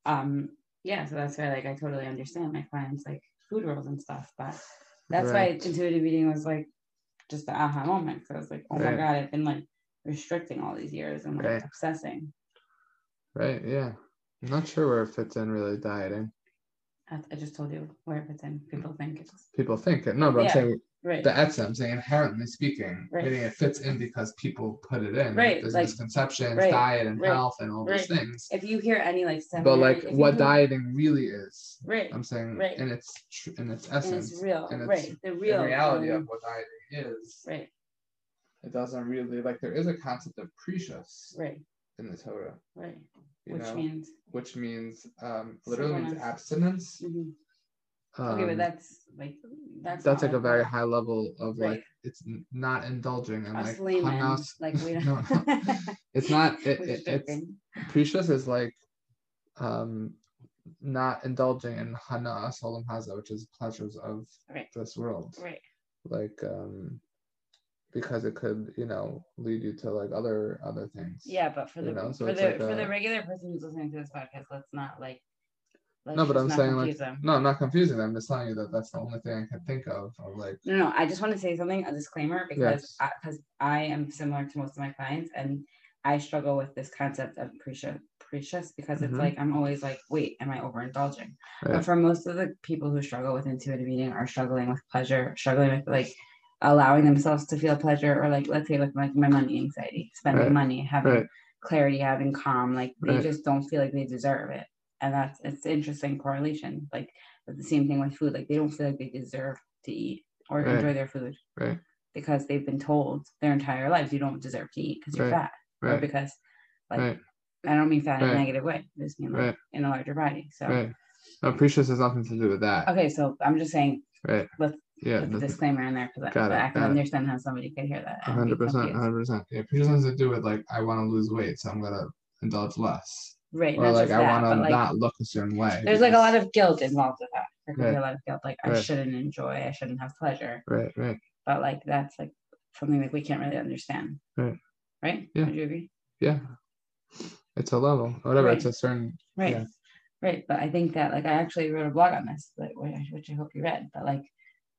Um yeah, so that's why like I totally understand my clients like food rules and stuff. But that's why intuitive eating was like just the aha moment. So I was like, oh my God, I've been like restricting all these years and like obsessing. Right. Yeah. I'm not sure where it fits in really dieting. I just told you where it fits in. People think it's. People think it. No, but yeah. I'm saying Right. The essence, saying inherently speaking, right. meaning it fits in because people put it in. Right. There's like, misconceptions, right. diet and right. health and all those things. If you hear any like But like what dieting really is. Right. I'm saying right. in its in its essence. And it's real. In its, right. The real the reality um, of what dieting is. Right. It doesn't really like there is a concept of prishus. Right. In the Torah. Right. Which know, means which means um literally means abstinence. Mm-hmm um, okay, but that's like that's that's like a very high level of right. like it's not indulging and like hanas, like we don't. no, no. it's not it, it it's prishus is like um not indulging in hanaos olam hazeh which is pleasures of right. this world right like um because it could you know lead you to like other other things yeah but for the know? so for the like for a, the regular person who's listening to this podcast let's not like Let's no, but I'm saying like them. no, I'm not confusing them. I'm just telling you that that's the only thing I can think of. Of like no, no. I just want to say something, a disclaimer, because because yes. I, I, am similar to most of my clients, and I struggle with this concept of prishus, prishus, because it's mm-hmm. like I'm always like, wait, am I overindulging? Right. But for most of the people who struggle with intuitive eating are struggling with pleasure, struggling with like allowing themselves to feel pleasure, or like let's say with my, my money anxiety, spending right. money, having right. clarity, having calm, like they just don't feel like they deserve it and that's it's interesting correlation. Like the same thing with food. Like they don't feel like they deserve to eat or right. enjoy their food, right? Because they've been told their entire lives you don't deserve to eat because you're right. fat, right. or because like right. I don't mean fat in a negative way. I just mean like in a larger body. So right. No, has nothing to do with that. Okay, so I'm just saying. Right. Let's yeah, put the disclaimer in there because I, I, can understand it. how somebody could hear that. hundred percent, hundred percent. Yeah, prishus has to do with like I want to lose weight, so I'm gonna indulge less. Right. Or like I want to like, not look a certain way. There's like a lot of guilt involved with that. There could be a lot of guilt, like right. I shouldn't enjoy, I shouldn't have pleasure. Right, right. But like that's like something that we can't really understand. Right. Right? Yeah. Would you agree? Yeah. It's a level. Whatever. It's a certain Right. Yeah. Right. But I think that like I actually wrote a blog on this, but which I hope you read. But like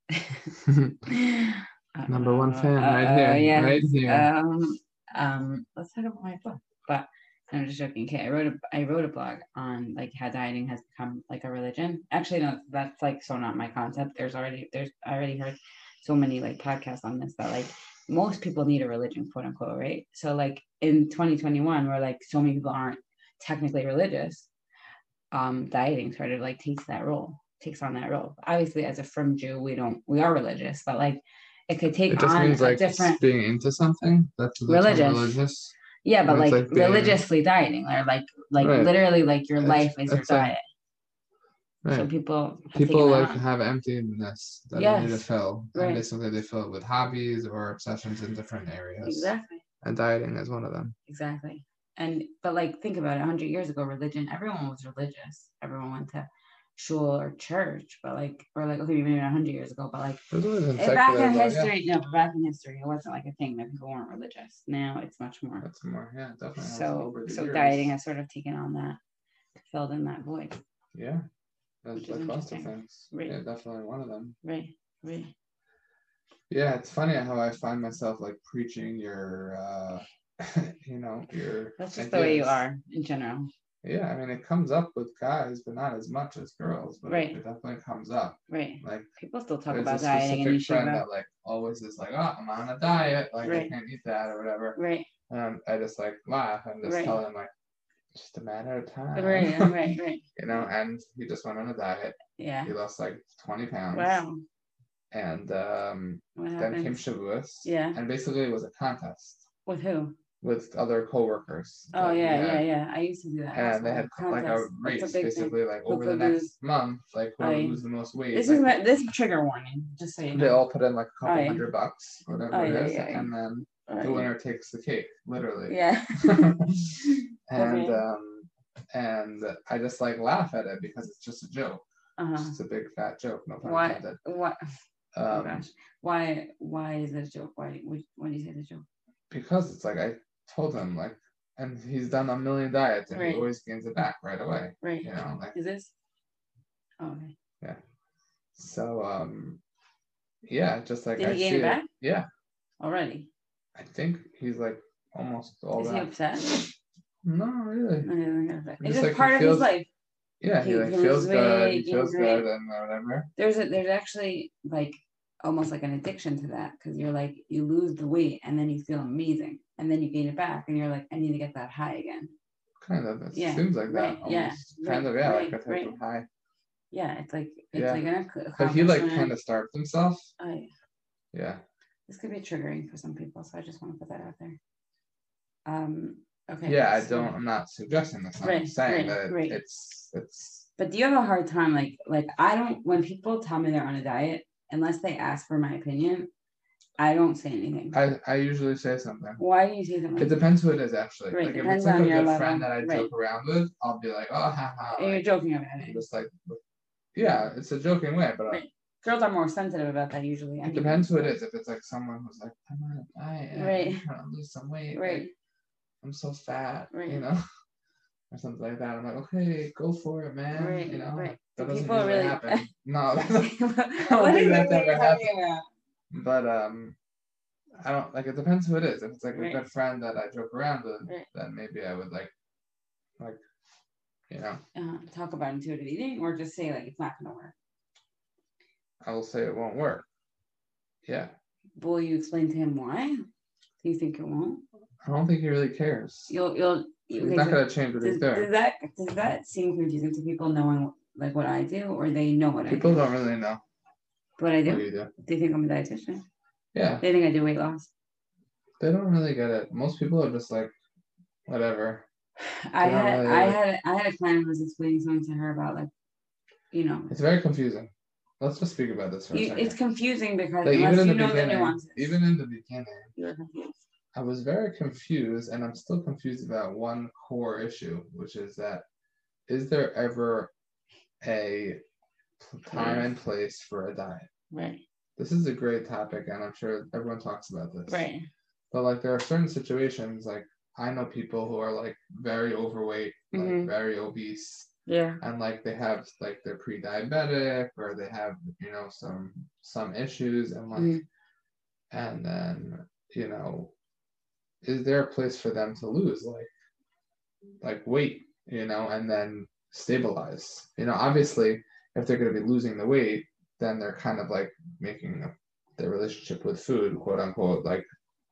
number one fan right uh, here. Yeah. Right here. Um, um, let's talk about my book. But I'm just joking. Okay, I wrote a I wrote a blog on like how dieting has become like a religion. Actually, no, that's like so not my concept. There's already there's I already heard so many like podcasts on this that like most people need a religion, quote unquote, right? So like in 2021, where like so many people aren't technically religious, um, dieting started like takes that role, takes on that role. Obviously, as a firm Jew, we don't we are religious, but like it could take it just on means, like, different being into something that's, that's religious. religious yeah, but like, like religiously dieting, or like like right. literally like your it's, life is your diet. Right. So people people like have emptiness that yes. they need to fill. Right. And basically they fill it with hobbies or obsessions in different areas. Exactly. And dieting is one of them. Exactly. And but like think about it, hundred years ago, religion, everyone was religious. Everyone went to shul or church, but like, or like, okay, maybe a hundred years ago, but like, back in history, yeah. no, back in history, it wasn't like a thing that people weren't religious. Now it's much more. That's more, yeah, definitely. So, so years. dieting has sort of taken on that, filled in that void. Yeah, that's like most of things. Right. Yeah, definitely one of them. Right, right. Yeah, it's funny how I find myself like preaching your, uh you know, your. That's just ideas. the way you are in general. Yeah, I mean, it comes up with guys, but not as much as girls. But right. it definitely comes up. Right. Like people still talk about dieting and friend that like always is like, oh, I'm on a diet, like right. I can't eat that or whatever. Right. And I just like laugh and just right. tell him like, just a matter of time. Right. Right. Right. you know, and he just went on a diet. Yeah. He lost like 20 pounds. Wow. And um, then came Shavuos. Yeah. And basically it was a contest. With who? With other coworkers. Oh yeah, yeah, yeah. I used to do that. And they had like a race, a basically, thing. like over the next month, like who would lose the most weight. This like, is my, this trigger warning, just so you know. They all put in like a couple hundred bucks, whatever oh, it is, and then the winner takes the cake, literally. Yeah. and okay. um, and I just like laugh at it because it's just a joke. Uh-huh. It's a big fat joke. No pun Why? What? Oh um, oh gosh. Why? Why is it a joke? Why? Why do you say the joke? Because it's like I told him like, and he's done a million diets and right. he always gains it back right away. Right. You know, like. Is this? Oh, okay. Yeah. So um, yeah, just like Did I he gain it back? Yeah. Already. I think he's like almost all Is that. he upset? No, really. It's just like part of feels, his life. Yeah, he, he like feels good. He feels good and whatever. There's a there's actually like almost like an addiction to that because you're like you lose the weight and then you feel amazing and then you gain it back and you're like I need to get that high again. Kind of. It yeah. seems like right. that. Yeah. Kind right. of yeah, right. like a type right. of high. Yeah, it's like it's yeah. like an But he like kind of starved himself. Oh yeah. Yeah. This could be triggering for some people, so I just want to put that out there. Um, Okay. Yeah, I don't. I'm not suggesting this. I'm right, saying right, that right. it's it's. But do you have a hard time like like I don't when people tell me they're on a diet unless they ask for my opinion, I don't say anything. I, I usually say something. Why do you say something? It depends who it is actually. Right, like if it's like a good level. friend that I right. joke around with, I'll be like, oh ha ha. And you're joking about it. Just like, yeah, it's a joking way, but. Uh, right. Girls are more sensitive about that usually. I it mean, depends who it is. If it's like someone who's like, I'm on a diet, right. I'm trying to lose some weight, right? Like, I'm so fat, right. you know, or something like that. I'm like, okay, go for it, man. Right, you know, right. That doesn't People really happen. no, I don't think that's ever happened. But um, I don't like. It depends who it is. If it's like right. a good friend that I joke around with, right. then maybe I would like, like, you know, uh, talk about intuitive eating, or just say like it's not gonna work. I will say it won't work. Yeah. Will you explain to him why? Do you think it won't? I don't think he really cares. You'll you'll he's not gonna change what does, he's doing. Does that does that seem confusing to people knowing like what I do, or they know what people I do? People don't really know. What I do? What do you do? They think I'm a dietitian. Yeah. They think I do weight loss. They don't really get it. Most people are just like, whatever. I had really I had I had a client who was explaining something to her about like, you know. It's very confusing. Let's just speak about this for you, a second. It's confusing because like, even in the beginning, even in the beginning. I was very confused, and I'm still confused about one core issue, which is that is there ever a time and place for a diet? Right. This is a great topic, and I'm sure everyone talks about this. Right. But like, there are certain situations, like I know people who are like very overweight, mm-hmm. like very obese. Yeah. And like they have like they're pre-diabetic or they have you know some some issues and like mm-hmm. and then you know is there a place for them to lose like like weight you know and then stabilize you know obviously if they're going to be losing the weight then they're kind of like making their relationship with food quote unquote like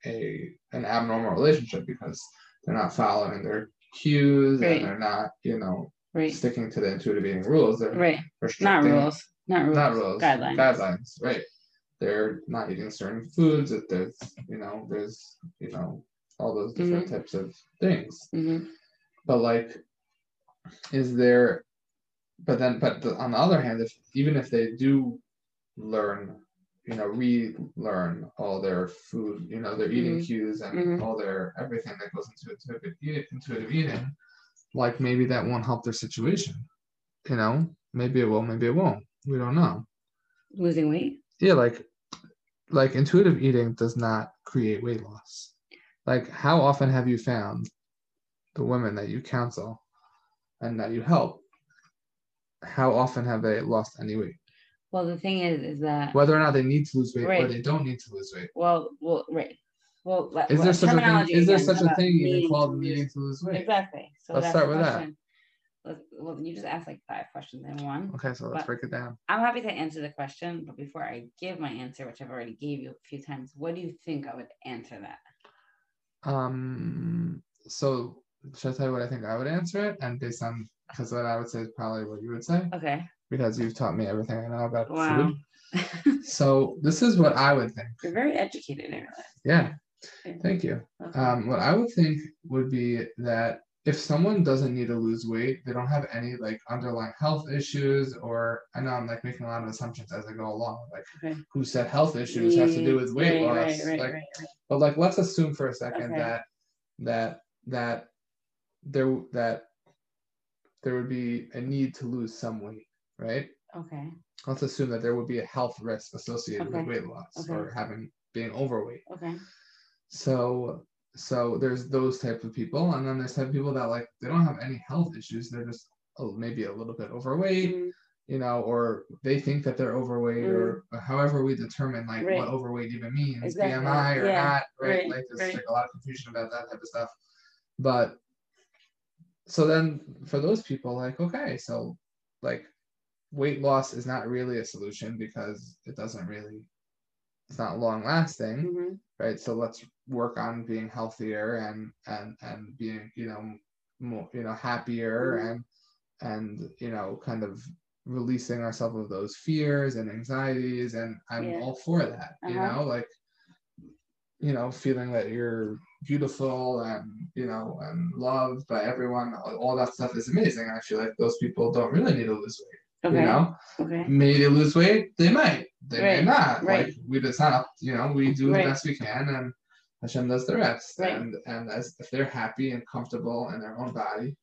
a an abnormal relationship because they're not following their cues right. and they're not you know right. sticking to the intuitive eating rules they're right not rules not rules not rules guidelines guidelines right they're not eating certain foods if there's you know there's you know all those different mm-hmm. types of things. Mm-hmm. But like, is there? But then, but the, on the other hand, if even if they do learn, you know, relearn all their food, you know, their eating mm-hmm. cues and mm-hmm. all their everything that goes into intuitive, intuitive eating, like maybe that won't help their situation. You know, maybe it will, maybe it won't. We don't know. Losing weight. Yeah, like like intuitive eating does not create weight loss like how often have you found the women that you counsel and that you help how often have they lost any weight? Well the thing is is that whether or not they need to lose weight right. or they don't need to lose weight. Well well right. Well is well, there such a thing is there such a thing even called needing to lose weight? Exactly. So let's start with question. that well you just asked like five questions in one. Okay so let's but break it down. I'm happy to answer the question but before i give my answer which i've already gave you a few times what do you think i would answer that? Um, so should I tell you what I think I would answer it? And based on because what I would say is probably what you would say. Okay. Because you've taught me everything I know about wow. food. so this is what I would think. You're very educated in Yeah. Thank you. Okay. Um, what I would think would be that if someone doesn't need to lose weight, they don't have any like underlying health issues, or I know I'm like making a lot of assumptions as I go along. Like, okay. who said health issues have to do with weight right, loss? Right, right, like, but like, let's assume for a second okay. that that that there that there would be a need to lose some weight, right? Okay. Let's assume that there would be a health risk associated okay. with weight loss okay. or having being overweight. Okay. So so there's those type of people, and then there's type of people that like they don't have any health issues. They're just oh, maybe a little bit overweight, mm. you know, or they think that they're overweight, mm. or, or, however we determine like right. what overweight even means, exactly. BMI or yeah. not, right? right? Like there's right. like a lot of confusion about that type of stuff. But so then for those people, like okay, so like weight loss is not really a solution because it doesn't really it's not long lasting mm-hmm. right so let's work on being healthier and and and being you know more you know happier mm-hmm. and and you know kind of releasing ourselves of those fears and anxieties and i'm yeah. all for that uh-huh. you know like you know feeling that you're beautiful and you know and loved by everyone all that stuff is amazing i feel like those people don't really need to lose weight Okay. You know, okay. May they lose weight? They might. They right. may not. Right. Like we just not. You know, we do right. the best we can, and Hashem does the rest. Right. And and as if they're happy and comfortable in their own body,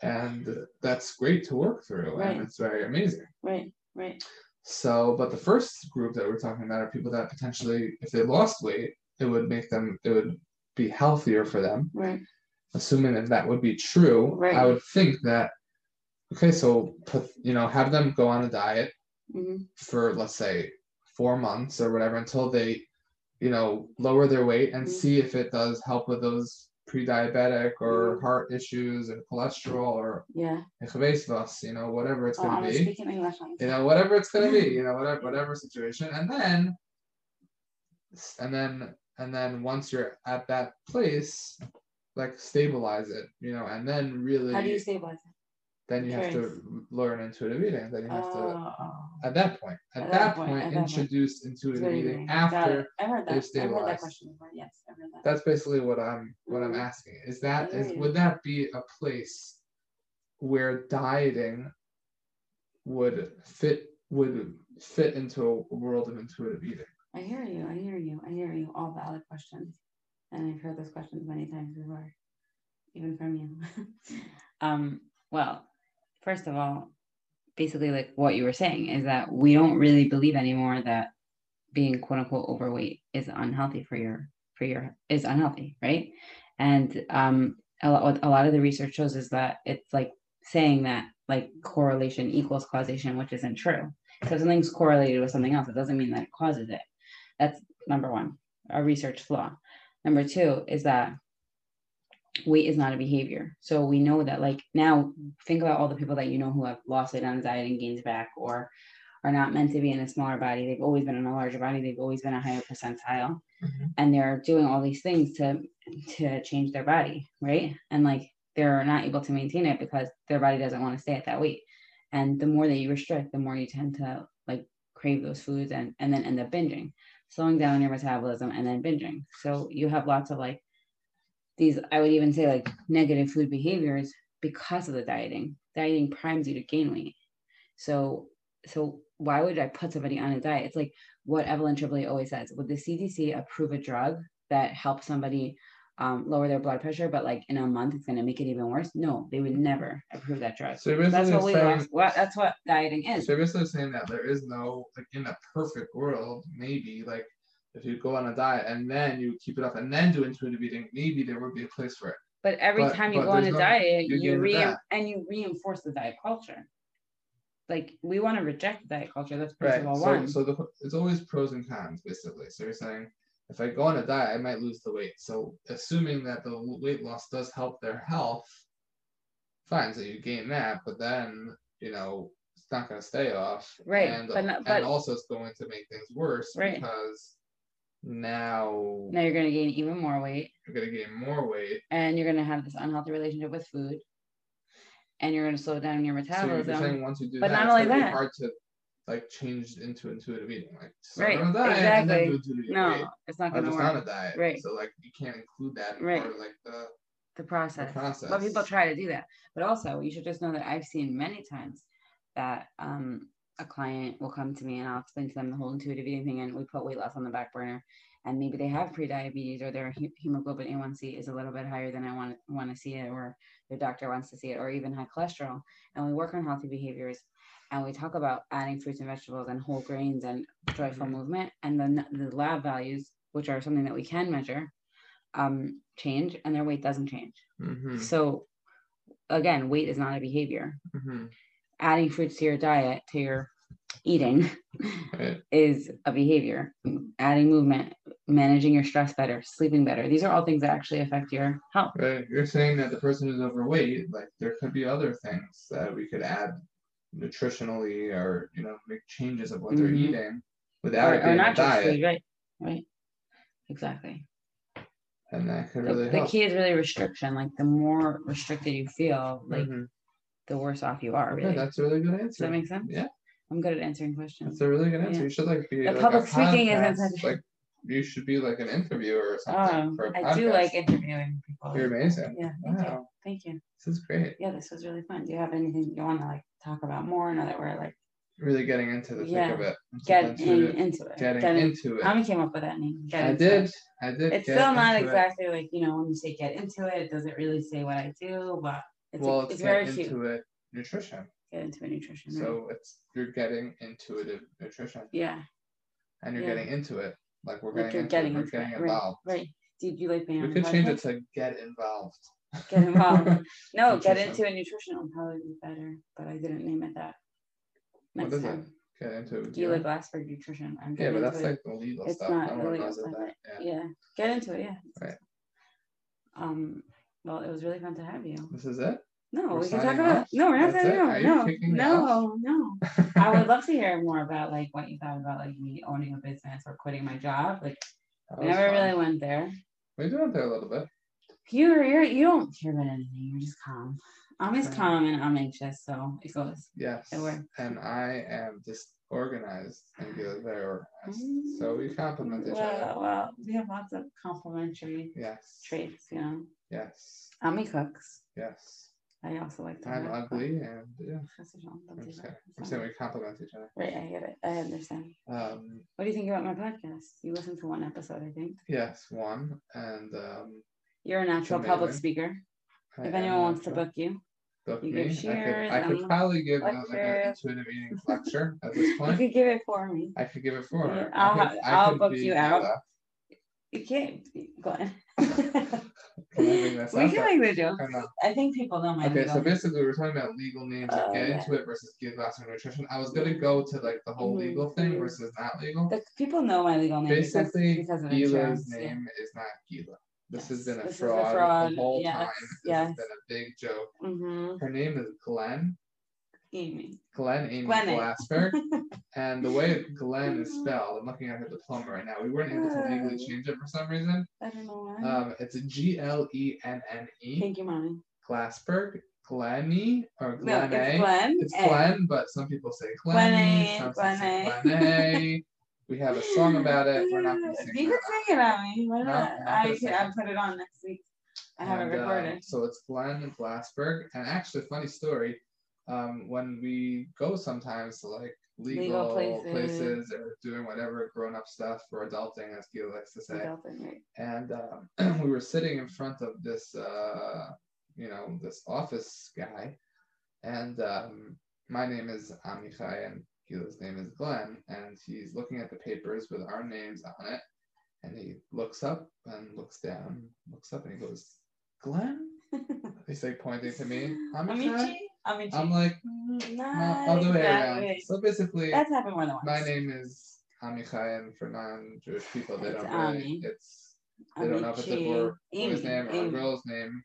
and that's great to work through, right. and it's very amazing. Right. Right. So, but the first group that we're talking about are people that potentially, if they lost weight, it would make them, it would be healthier for them. Right. Assuming that that would be true, right. I would think that Okay, so put you know have them go on a diet mm-hmm. for let's say four months or whatever until they you know lower their weight and mm-hmm. see if it does help with those pre-diabetic or mm-hmm. heart issues or cholesterol or yeah you know whatever it's oh, going to be you know whatever it's going to be you know whatever whatever situation and then and then and then once you're at that place like stabilize it you know and then really how do you stabilize it then you have to learn intuitive eating. Then you have to, oh. at that point, at, at that, that, point, point introduce point. intuitive eating after I heard that. stabilized. I heard that question before. Yes, I heard that. That's basically what I'm what I'm mm-hmm. asking. Is that is would that be a place where dieting would fit would fit into a world of intuitive eating? I hear you. I hear you. I hear you. All valid questions, and I've heard those questions many times before, even from you. um. Well, first of all, basically like what you were saying is that we don't really believe anymore that being quote unquote overweight is unhealthy for your for your is unhealthy, right? And um a lot a lot of the research shows is that it's like saying that like correlation equals causation, which isn't true. So if something's correlated with something else, it doesn't mean that it causes it. That's number one, a research flaw. Number two is that weight is not a behavior. So we know that like now think about all the people that you know who have lost weight on diet and gains back or are not meant to be in a smaller body. They've always been in a larger body. They've always been a higher percentile. Mm-hmm. And they're doing all these things to to change their body, right? And like they're not able to maintain it because their body doesn't want to stay at that weight. And the more that you restrict, the more you tend to like crave those foods and and then end up binging, slowing down your metabolism and then binging. So you have lots of like these i would even say like negative food behaviors because of the dieting. Dieting primes you to gain weight. So so why would i put somebody on a diet? It's like what evelyn tribole always says would the cdc approve a drug that helps somebody um, lower their blood pressure, but like in a month it's going to make it even worse. No, they would never approve that drug. So that's what we lost. Well, that's what dieting is. So basically saying that there is no like in a perfect world, maybe like if you go on a diet and then you keep it up and then do intuitive eating, maybe there would be a place for it. But every but, time you go on a no, diet, you re and you reinforce the diet culture. Like we want to reject the diet culture. That's principle right. so, one. So the, it's always pros and cons, basically. So you're saying if I go on a diet, I might lose the weight. So assuming that the weight loss does help their health, fine. So you gain that, but then you know it's not going to stay off. Right. And, but, not, but, and also it's going to make things worse right. because now now you're going to gain even more weight you're going to gain more weight and you're going to have this unhealthy relationship with food and you're going to slow down your metabolism so saying once you do but that, not only that hard to like changed into intuitive eating. Like right, on a diet exactly. and then do no, it's not gonna work. on a diet. Right. So like you can't include that in right. part of like the the process. the process. But people try to do that. But also, you should just know that I've seen many times that um, a client will come to me and I'll explain to them the whole intuitive eating thing, and we put weight loss on the back burner, and maybe they have pre-diabetes or their hemoglobin A1C is a little bit higher than I want want to see it, or their doctor wants to see it, or even high cholesterol, and we work on healthy behaviors. And we talk about adding fruits and vegetables and whole grains and joyful mm-hmm. movement, and then the lab values, which are something that we can measure, um, change and their weight doesn't change. Mm-hmm. So again, weight is not a behavior. Mm-hmm. Adding fruits to your diet, to your eating, right. is a behavior. Adding movement, managing your stress better, sleeping better. These are all things that actually affect your health. Right. You're saying that the person who's overweight, like there could be other things that we could add nutritionally or you know make changes of what mm-hmm. they're eating without or, it being or not a diet. Food, right. Right. Exactly and that could really the, help. The key is really restriction. Like the more restricted you feel, like mm-hmm. the worse off you are. Really. Yeah, that's a really good answer. Does that make sense? Yeah. I'm good at answering questions. That's a really good answer. Yeah. You should like be the like public speaking podcast. isn't such like you should be like an interviewer or something. Oh, I do like interviewing people. You're amazing. Yeah. Thank wow. You. Thank you. This is great. Yeah, this was really fun. Do you have anything you want to like talk about more? Now that we're like really getting into the yeah. thick of it. Get in, into it. Getting, getting into it. Tommy came up with that name. Get I did. It. I did. It's still not exactly it. like you know when you say get into it, it doesn't really say what I do, but it's, well, a, it's, it's very into cute. it nutrition. Get into it nutrition. So right? it's you're getting intuitive nutrition. Yeah. And you're yeah. getting into it. Like we're getting, into getting, it. We're getting involved. Right. right. Did you like being We could change it to get involved. Get involved. no, get into a nutrition would probably be better, but I didn't name it that. Next what is time. it? get into Gila Glassberg nutrition. I'm yeah, but that's it. like the legal it's stuff. Not no illegal stuff. Yeah. yeah. get into it. Yeah. Right. Um. Well, it was really fun to have you. This is it. No, we're we can talk about. Off? No, we're not saying no, no, no, no. I would love to hear more about like what you thought about like me owning a business or quitting my job. Like, never fun. really went there. We went there a little bit. You're, you're you don't care about anything. You're just calm. I'm as calm and I'm anxious, so it goes. Yes. It works. And I am just organized and good very organized. So we complement each well, other. Well, we have lots of complementary yes. traits, you know. Yes. Ami cooks. Yes. I also like to. I'm ugly and yeah. I'm, I'm saying we complement each other. Right, I get it. I understand. Um, what do you think about my podcast? You listened to one episode, I think. Yes, one, and um, you're a natural public speaker. I if anyone wants to book you, book you me. I could, I could probably give a, like an intuitive eating lecture at this point. You could give it for me. I could give it for her. I'll, could, I'll book you out. You can't go ahead. we can make the joke. I, I, think people know my Okay, so basically we're talking about legal names uh, get into it versus give glass nutrition. I was gonna go to like the whole mm-hmm. legal thing versus not legal. The people know my legal name basically because, because of Gila's name yeah. is not Gila. This yes. has been a fraud, a fraud, the whole yes. time. This yes. has been a big joke. Mm-hmm. Her name is Glenn. Amy. Glenn Amy Glenn Glassberg. and the way Glenn is spelled, I'm looking at her diploma right now. We weren't able to legally change it for some reason. I don't know why. Um, it's a G L E N N E. Thank you, mommy. Glassberg. Glenny or Glenn no, it's Glenn. It's Glenn, but some people say Glenny. Glenny. Some Glenny. Glenny. We have a song about it. We're not going to sing You can sing it on me. Why not? No, I. I'll put it on next week. I have and, it uh, recorded. Uh, so it's Glenn Glassberg, and actually, funny story. Um, when we go sometimes to like legal, legal places. places. or doing whatever grown up stuff for adulting, as Gil likes to say. Adulting, right. And um, we were sitting in front of this, uh, you know, this office guy, and um, my name is Amichai, and his name is Glenn, and he's looking at the papers with our names on it. And he looks up and looks down, looks up and he goes, Glenn? he's like pointing to me. Amici? Amici. I'm like, mm, no, other way around. So basically, that's happened more than once. My name is Amichai, and for non-Jewish people, they it's don't really. Ami. It's they Amici. don't know if it's a boy, boy's name or a girl's name.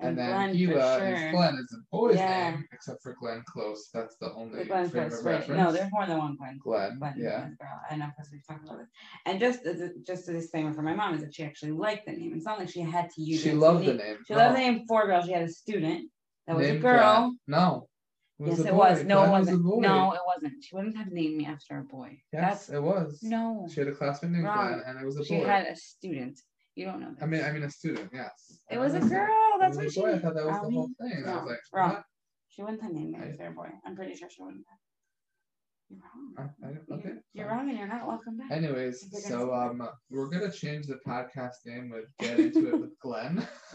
And, and then Gila sure. is Glenn is a boy's yeah. name, except for Glenn Close. That's the only the Glenn frame Close, of right. reference. No, there's more than one Glenn. Glenn, Glenn yeah. Glenn girl. I know because we've talked about it. And just a, just a disclaimer for my mom is that she actually liked the name. It's not like she had to use she it. She loved the name. She no. loved the name for girl. She had a student that was name a girl. Glenn. No. It yes, it was. No, Glenn it wasn't. Was no, it wasn't. She wouldn't have named me after a boy. Yes, That's, it was. No. She had a classmate named Wrong. Glenn, and it was a boy. She had a student. You don't know. This. I mean, I mean a student. Yes. It was a girl. That's what she. Boy. I thought that was um, the whole thing. No, I was like, wrong. What? She wouldn't have named me after a boy. I'm pretty sure she wouldn't have. You're wrong. Uh, okay. You're, you're wrong, and you're not welcome back. Anyways, so um, we're gonna change the podcast name with "Get Into It with Glenn."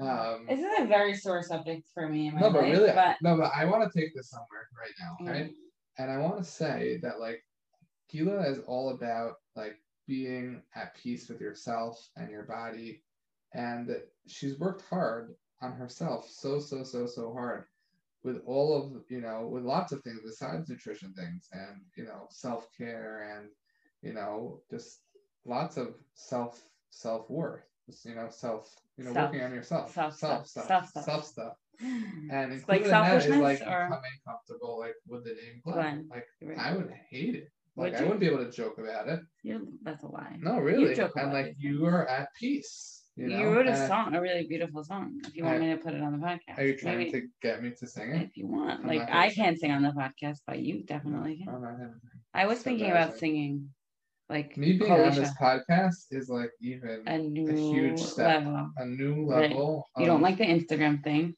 um, this is a very sore subject for me. no, but life, really, but... no, but I want to take this somewhere right now, right? Mm. And I want to say that like, Gila is all about like being at peace with yourself and your body, and she's worked hard on herself, so so so so hard with all of you know with lots of things besides nutrition things and you know self-care and you know just lots of self self-worth you know self you know self, working on yourself self self stuff self stuff, self stuff. and it's like that is like or... becoming comfortable like with the name Glenn. Glenn. like right. I would hate it like I wouldn't be able to joke about it. You're, that's a lie. No, really. and like you are at peace. You, know? you wrote a uh, song, a really beautiful song. If you want I, me to put it on the podcast, are you trying Maybe, to get me to sing it? If you want, I'm like I can't sing on the podcast, but you definitely can. I was so thinking about singing, like me being on this podcast is like even a new a huge step, level. a new level. Right. You don't like the Instagram thing.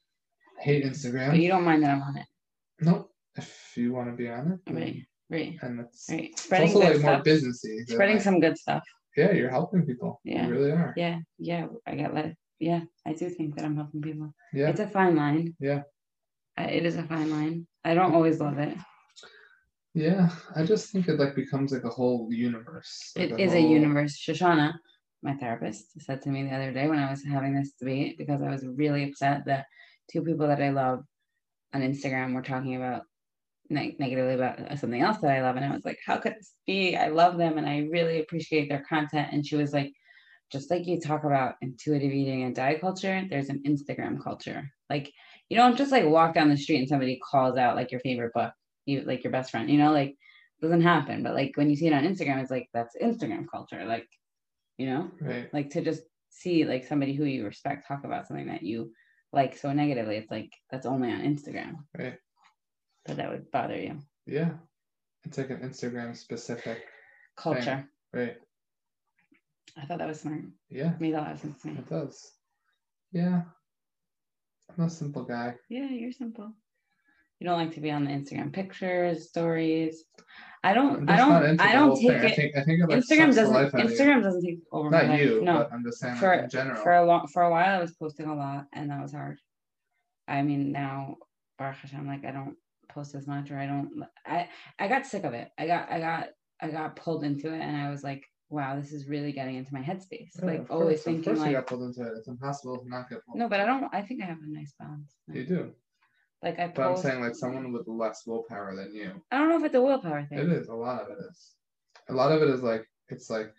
I hate Instagram, but you don't mind that I'm on it. Nope. If you want to be on it, right, right, and it's, right. Spreading it's also like stuff. more businessy. Spreading like, some good stuff yeah, you're helping people. Yeah, you really are. Yeah, yeah. I got let. Yeah, I do think that I'm helping people. Yeah, it's a fine line. Yeah, it is a fine line. I don't always love it. Yeah, I just think it like becomes like a whole universe. Like it a is whole... a universe. Shoshana, my therapist, said to me the other day when I was having this debate because I was really upset that two people that I love on Instagram were talking about ne- negatively about uh, something else that I love. And I was like, how could this be? I love them and I really appreciate their content. And she was like, just like you talk about intuitive eating and diet culture, there's an Instagram culture. Like you don't just like walk down the street and somebody calls out like your favorite book, you like your best friend, you know, like doesn't happen. But like when you see it on Instagram, it's like that's Instagram culture. Like, you know, right. like to just see like somebody who you respect talk about something that you like so negatively, it's like that's only on Instagram. Right that that would bother you. Yeah. It's like an Instagram specific culture. Thing. Right. I thought that was smart. Yeah. Made a lot of sense to me. It does. Yeah. I'm a simple guy. Yeah, you're simple. You don't like to be on the Instagram pictures, stories. I don't. I don't. I don't take it. I think, I think it like Instagram doesn't. Instagram doesn't take over. Not my you. No, I'm just saying for like in general. For a long, for a while, I was posting a lot, and that was hard. I mean, now, Baruch Hashem, like I don't post as much or I don't I I got sick of it. I got I got I got pulled into it and I was like, wow, this is really getting into my headspace. Yeah, like always thinking of like you got pulled into it. It's impossible to not get pulled. No, but I don't I think I have a nice balance. You do. Like I But I'm saying like someone with less willpower than you. I don't know if it's a willpower thing. It is, a lot of it is. A lot of it is like it's like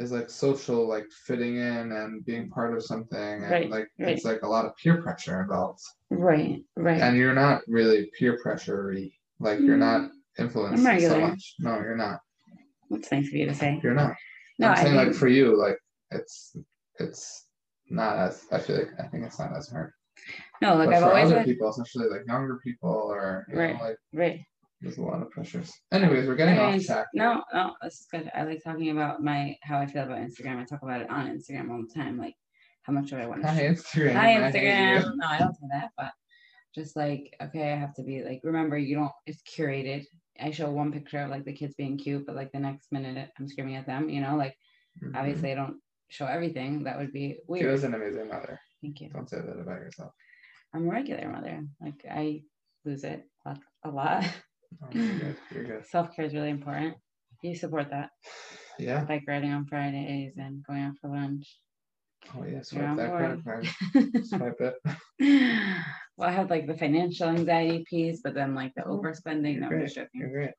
is like social like fitting in and being part of something and right, like right. it's like a lot of peer pressure involved. Right right. And you're not really peer pressure like you're not mm. influenced so much. No you're not. That's nice of you to say? You're not. No i'm saying like for you like it's it's not as i feel like i think it's not as hard. No like but i've always other had... people especially like younger people or right know, like right there's a lot of pressures. Anyways, we're getting Anyways, off track. No, no, this is good. I like talking about my how I feel about Instagram. I talk about it on Instagram all the time. Like how much do I want to Hi Instagram. Hi Instagram. I no, I don't say that, but just like, okay, I have to be like, remember you don't it's curated. I show one picture of like the kids being cute, but like the next minute I'm screaming at them, you know, like mm-hmm. obviously I don't show everything. That would be weird. She was an amazing mother. Thank you. Don't say that about yourself. I'm a regular mother. Like I lose it a lot. Oh, you're good. You're good. Self care is really important. You support that. Yeah. Bike riding on Fridays and going out for lunch. Oh yeah, swipe that credit card. swipe it. Well, I have like the financial anxiety piece, but then like the oh, overspending. You're, great. You're great.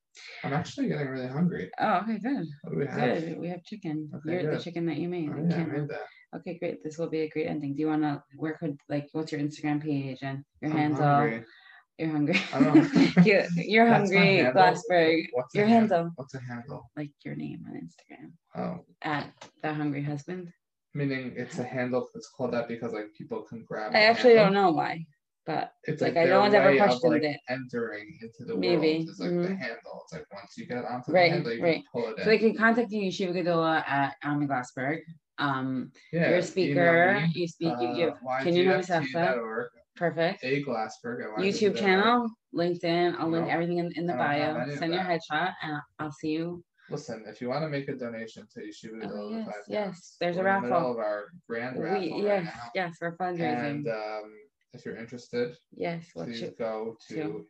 I'm actually getting really hungry. Oh, okay, good. we have? Good. We have chicken. Okay, You're good. the chicken that you made. Oh, yeah, I made that. Okay, great. This will be a great ending. Do you want to? Where could like? What's your Instagram page and your I'm hands hungry. all? You're hungry. you, you're hungry, Glassberg. What's your handle? What's a handle? Like your name on Instagram. Oh. At the hungry husband. Meaning it's a handle. It's called that because like people can grab. I actually handle. don't know why. But it's like, like I no one's ever questioned like it. Entering into the Maybe. world is like mm-hmm. the handle. It's like once you get onto right, the handle, you right. can pull it in. So they can contact you, Yeshiva Gedolah at Alma Glassberg. Um, yeah, you're a speaker. You speak. You give. Uh, can you know Perfect. A Glassberg. YouTube channel, LinkedIn. I'll link everything in, in the bio. Send your headshot, and I'll see you. Listen, if you want to make a donation to Yeshiva oh, yes, yes, there's a raffle. of our grand raffle we, yes, right now. yes, we're fundraising. And um, if you're interested, yes, please go to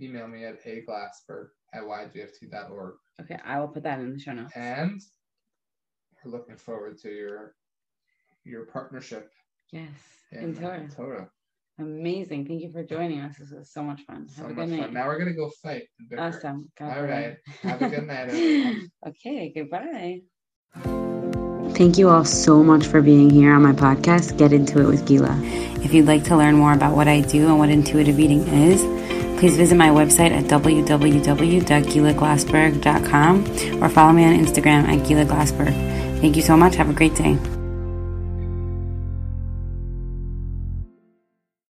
email me at aglassberg at ygft.org. Okay, I will put that in the show notes. And we're looking forward to your your partnership. Yes, in, in Torah. Torah. Amazing. Thank you for joining us. This was so much fun. So Have a good night. Fun. Now we're going to go fight. Awesome. God All right. Have a good night. okay. Goodbye. Thank you all so much for being here on my podcast, Get Into It with Gila. If you'd like to learn more about what I do and what intuitive eating is, please visit my website at www.gilaglassberg.com or follow me on Instagram at Gila Glassberg. Thank you so much. Have a great day.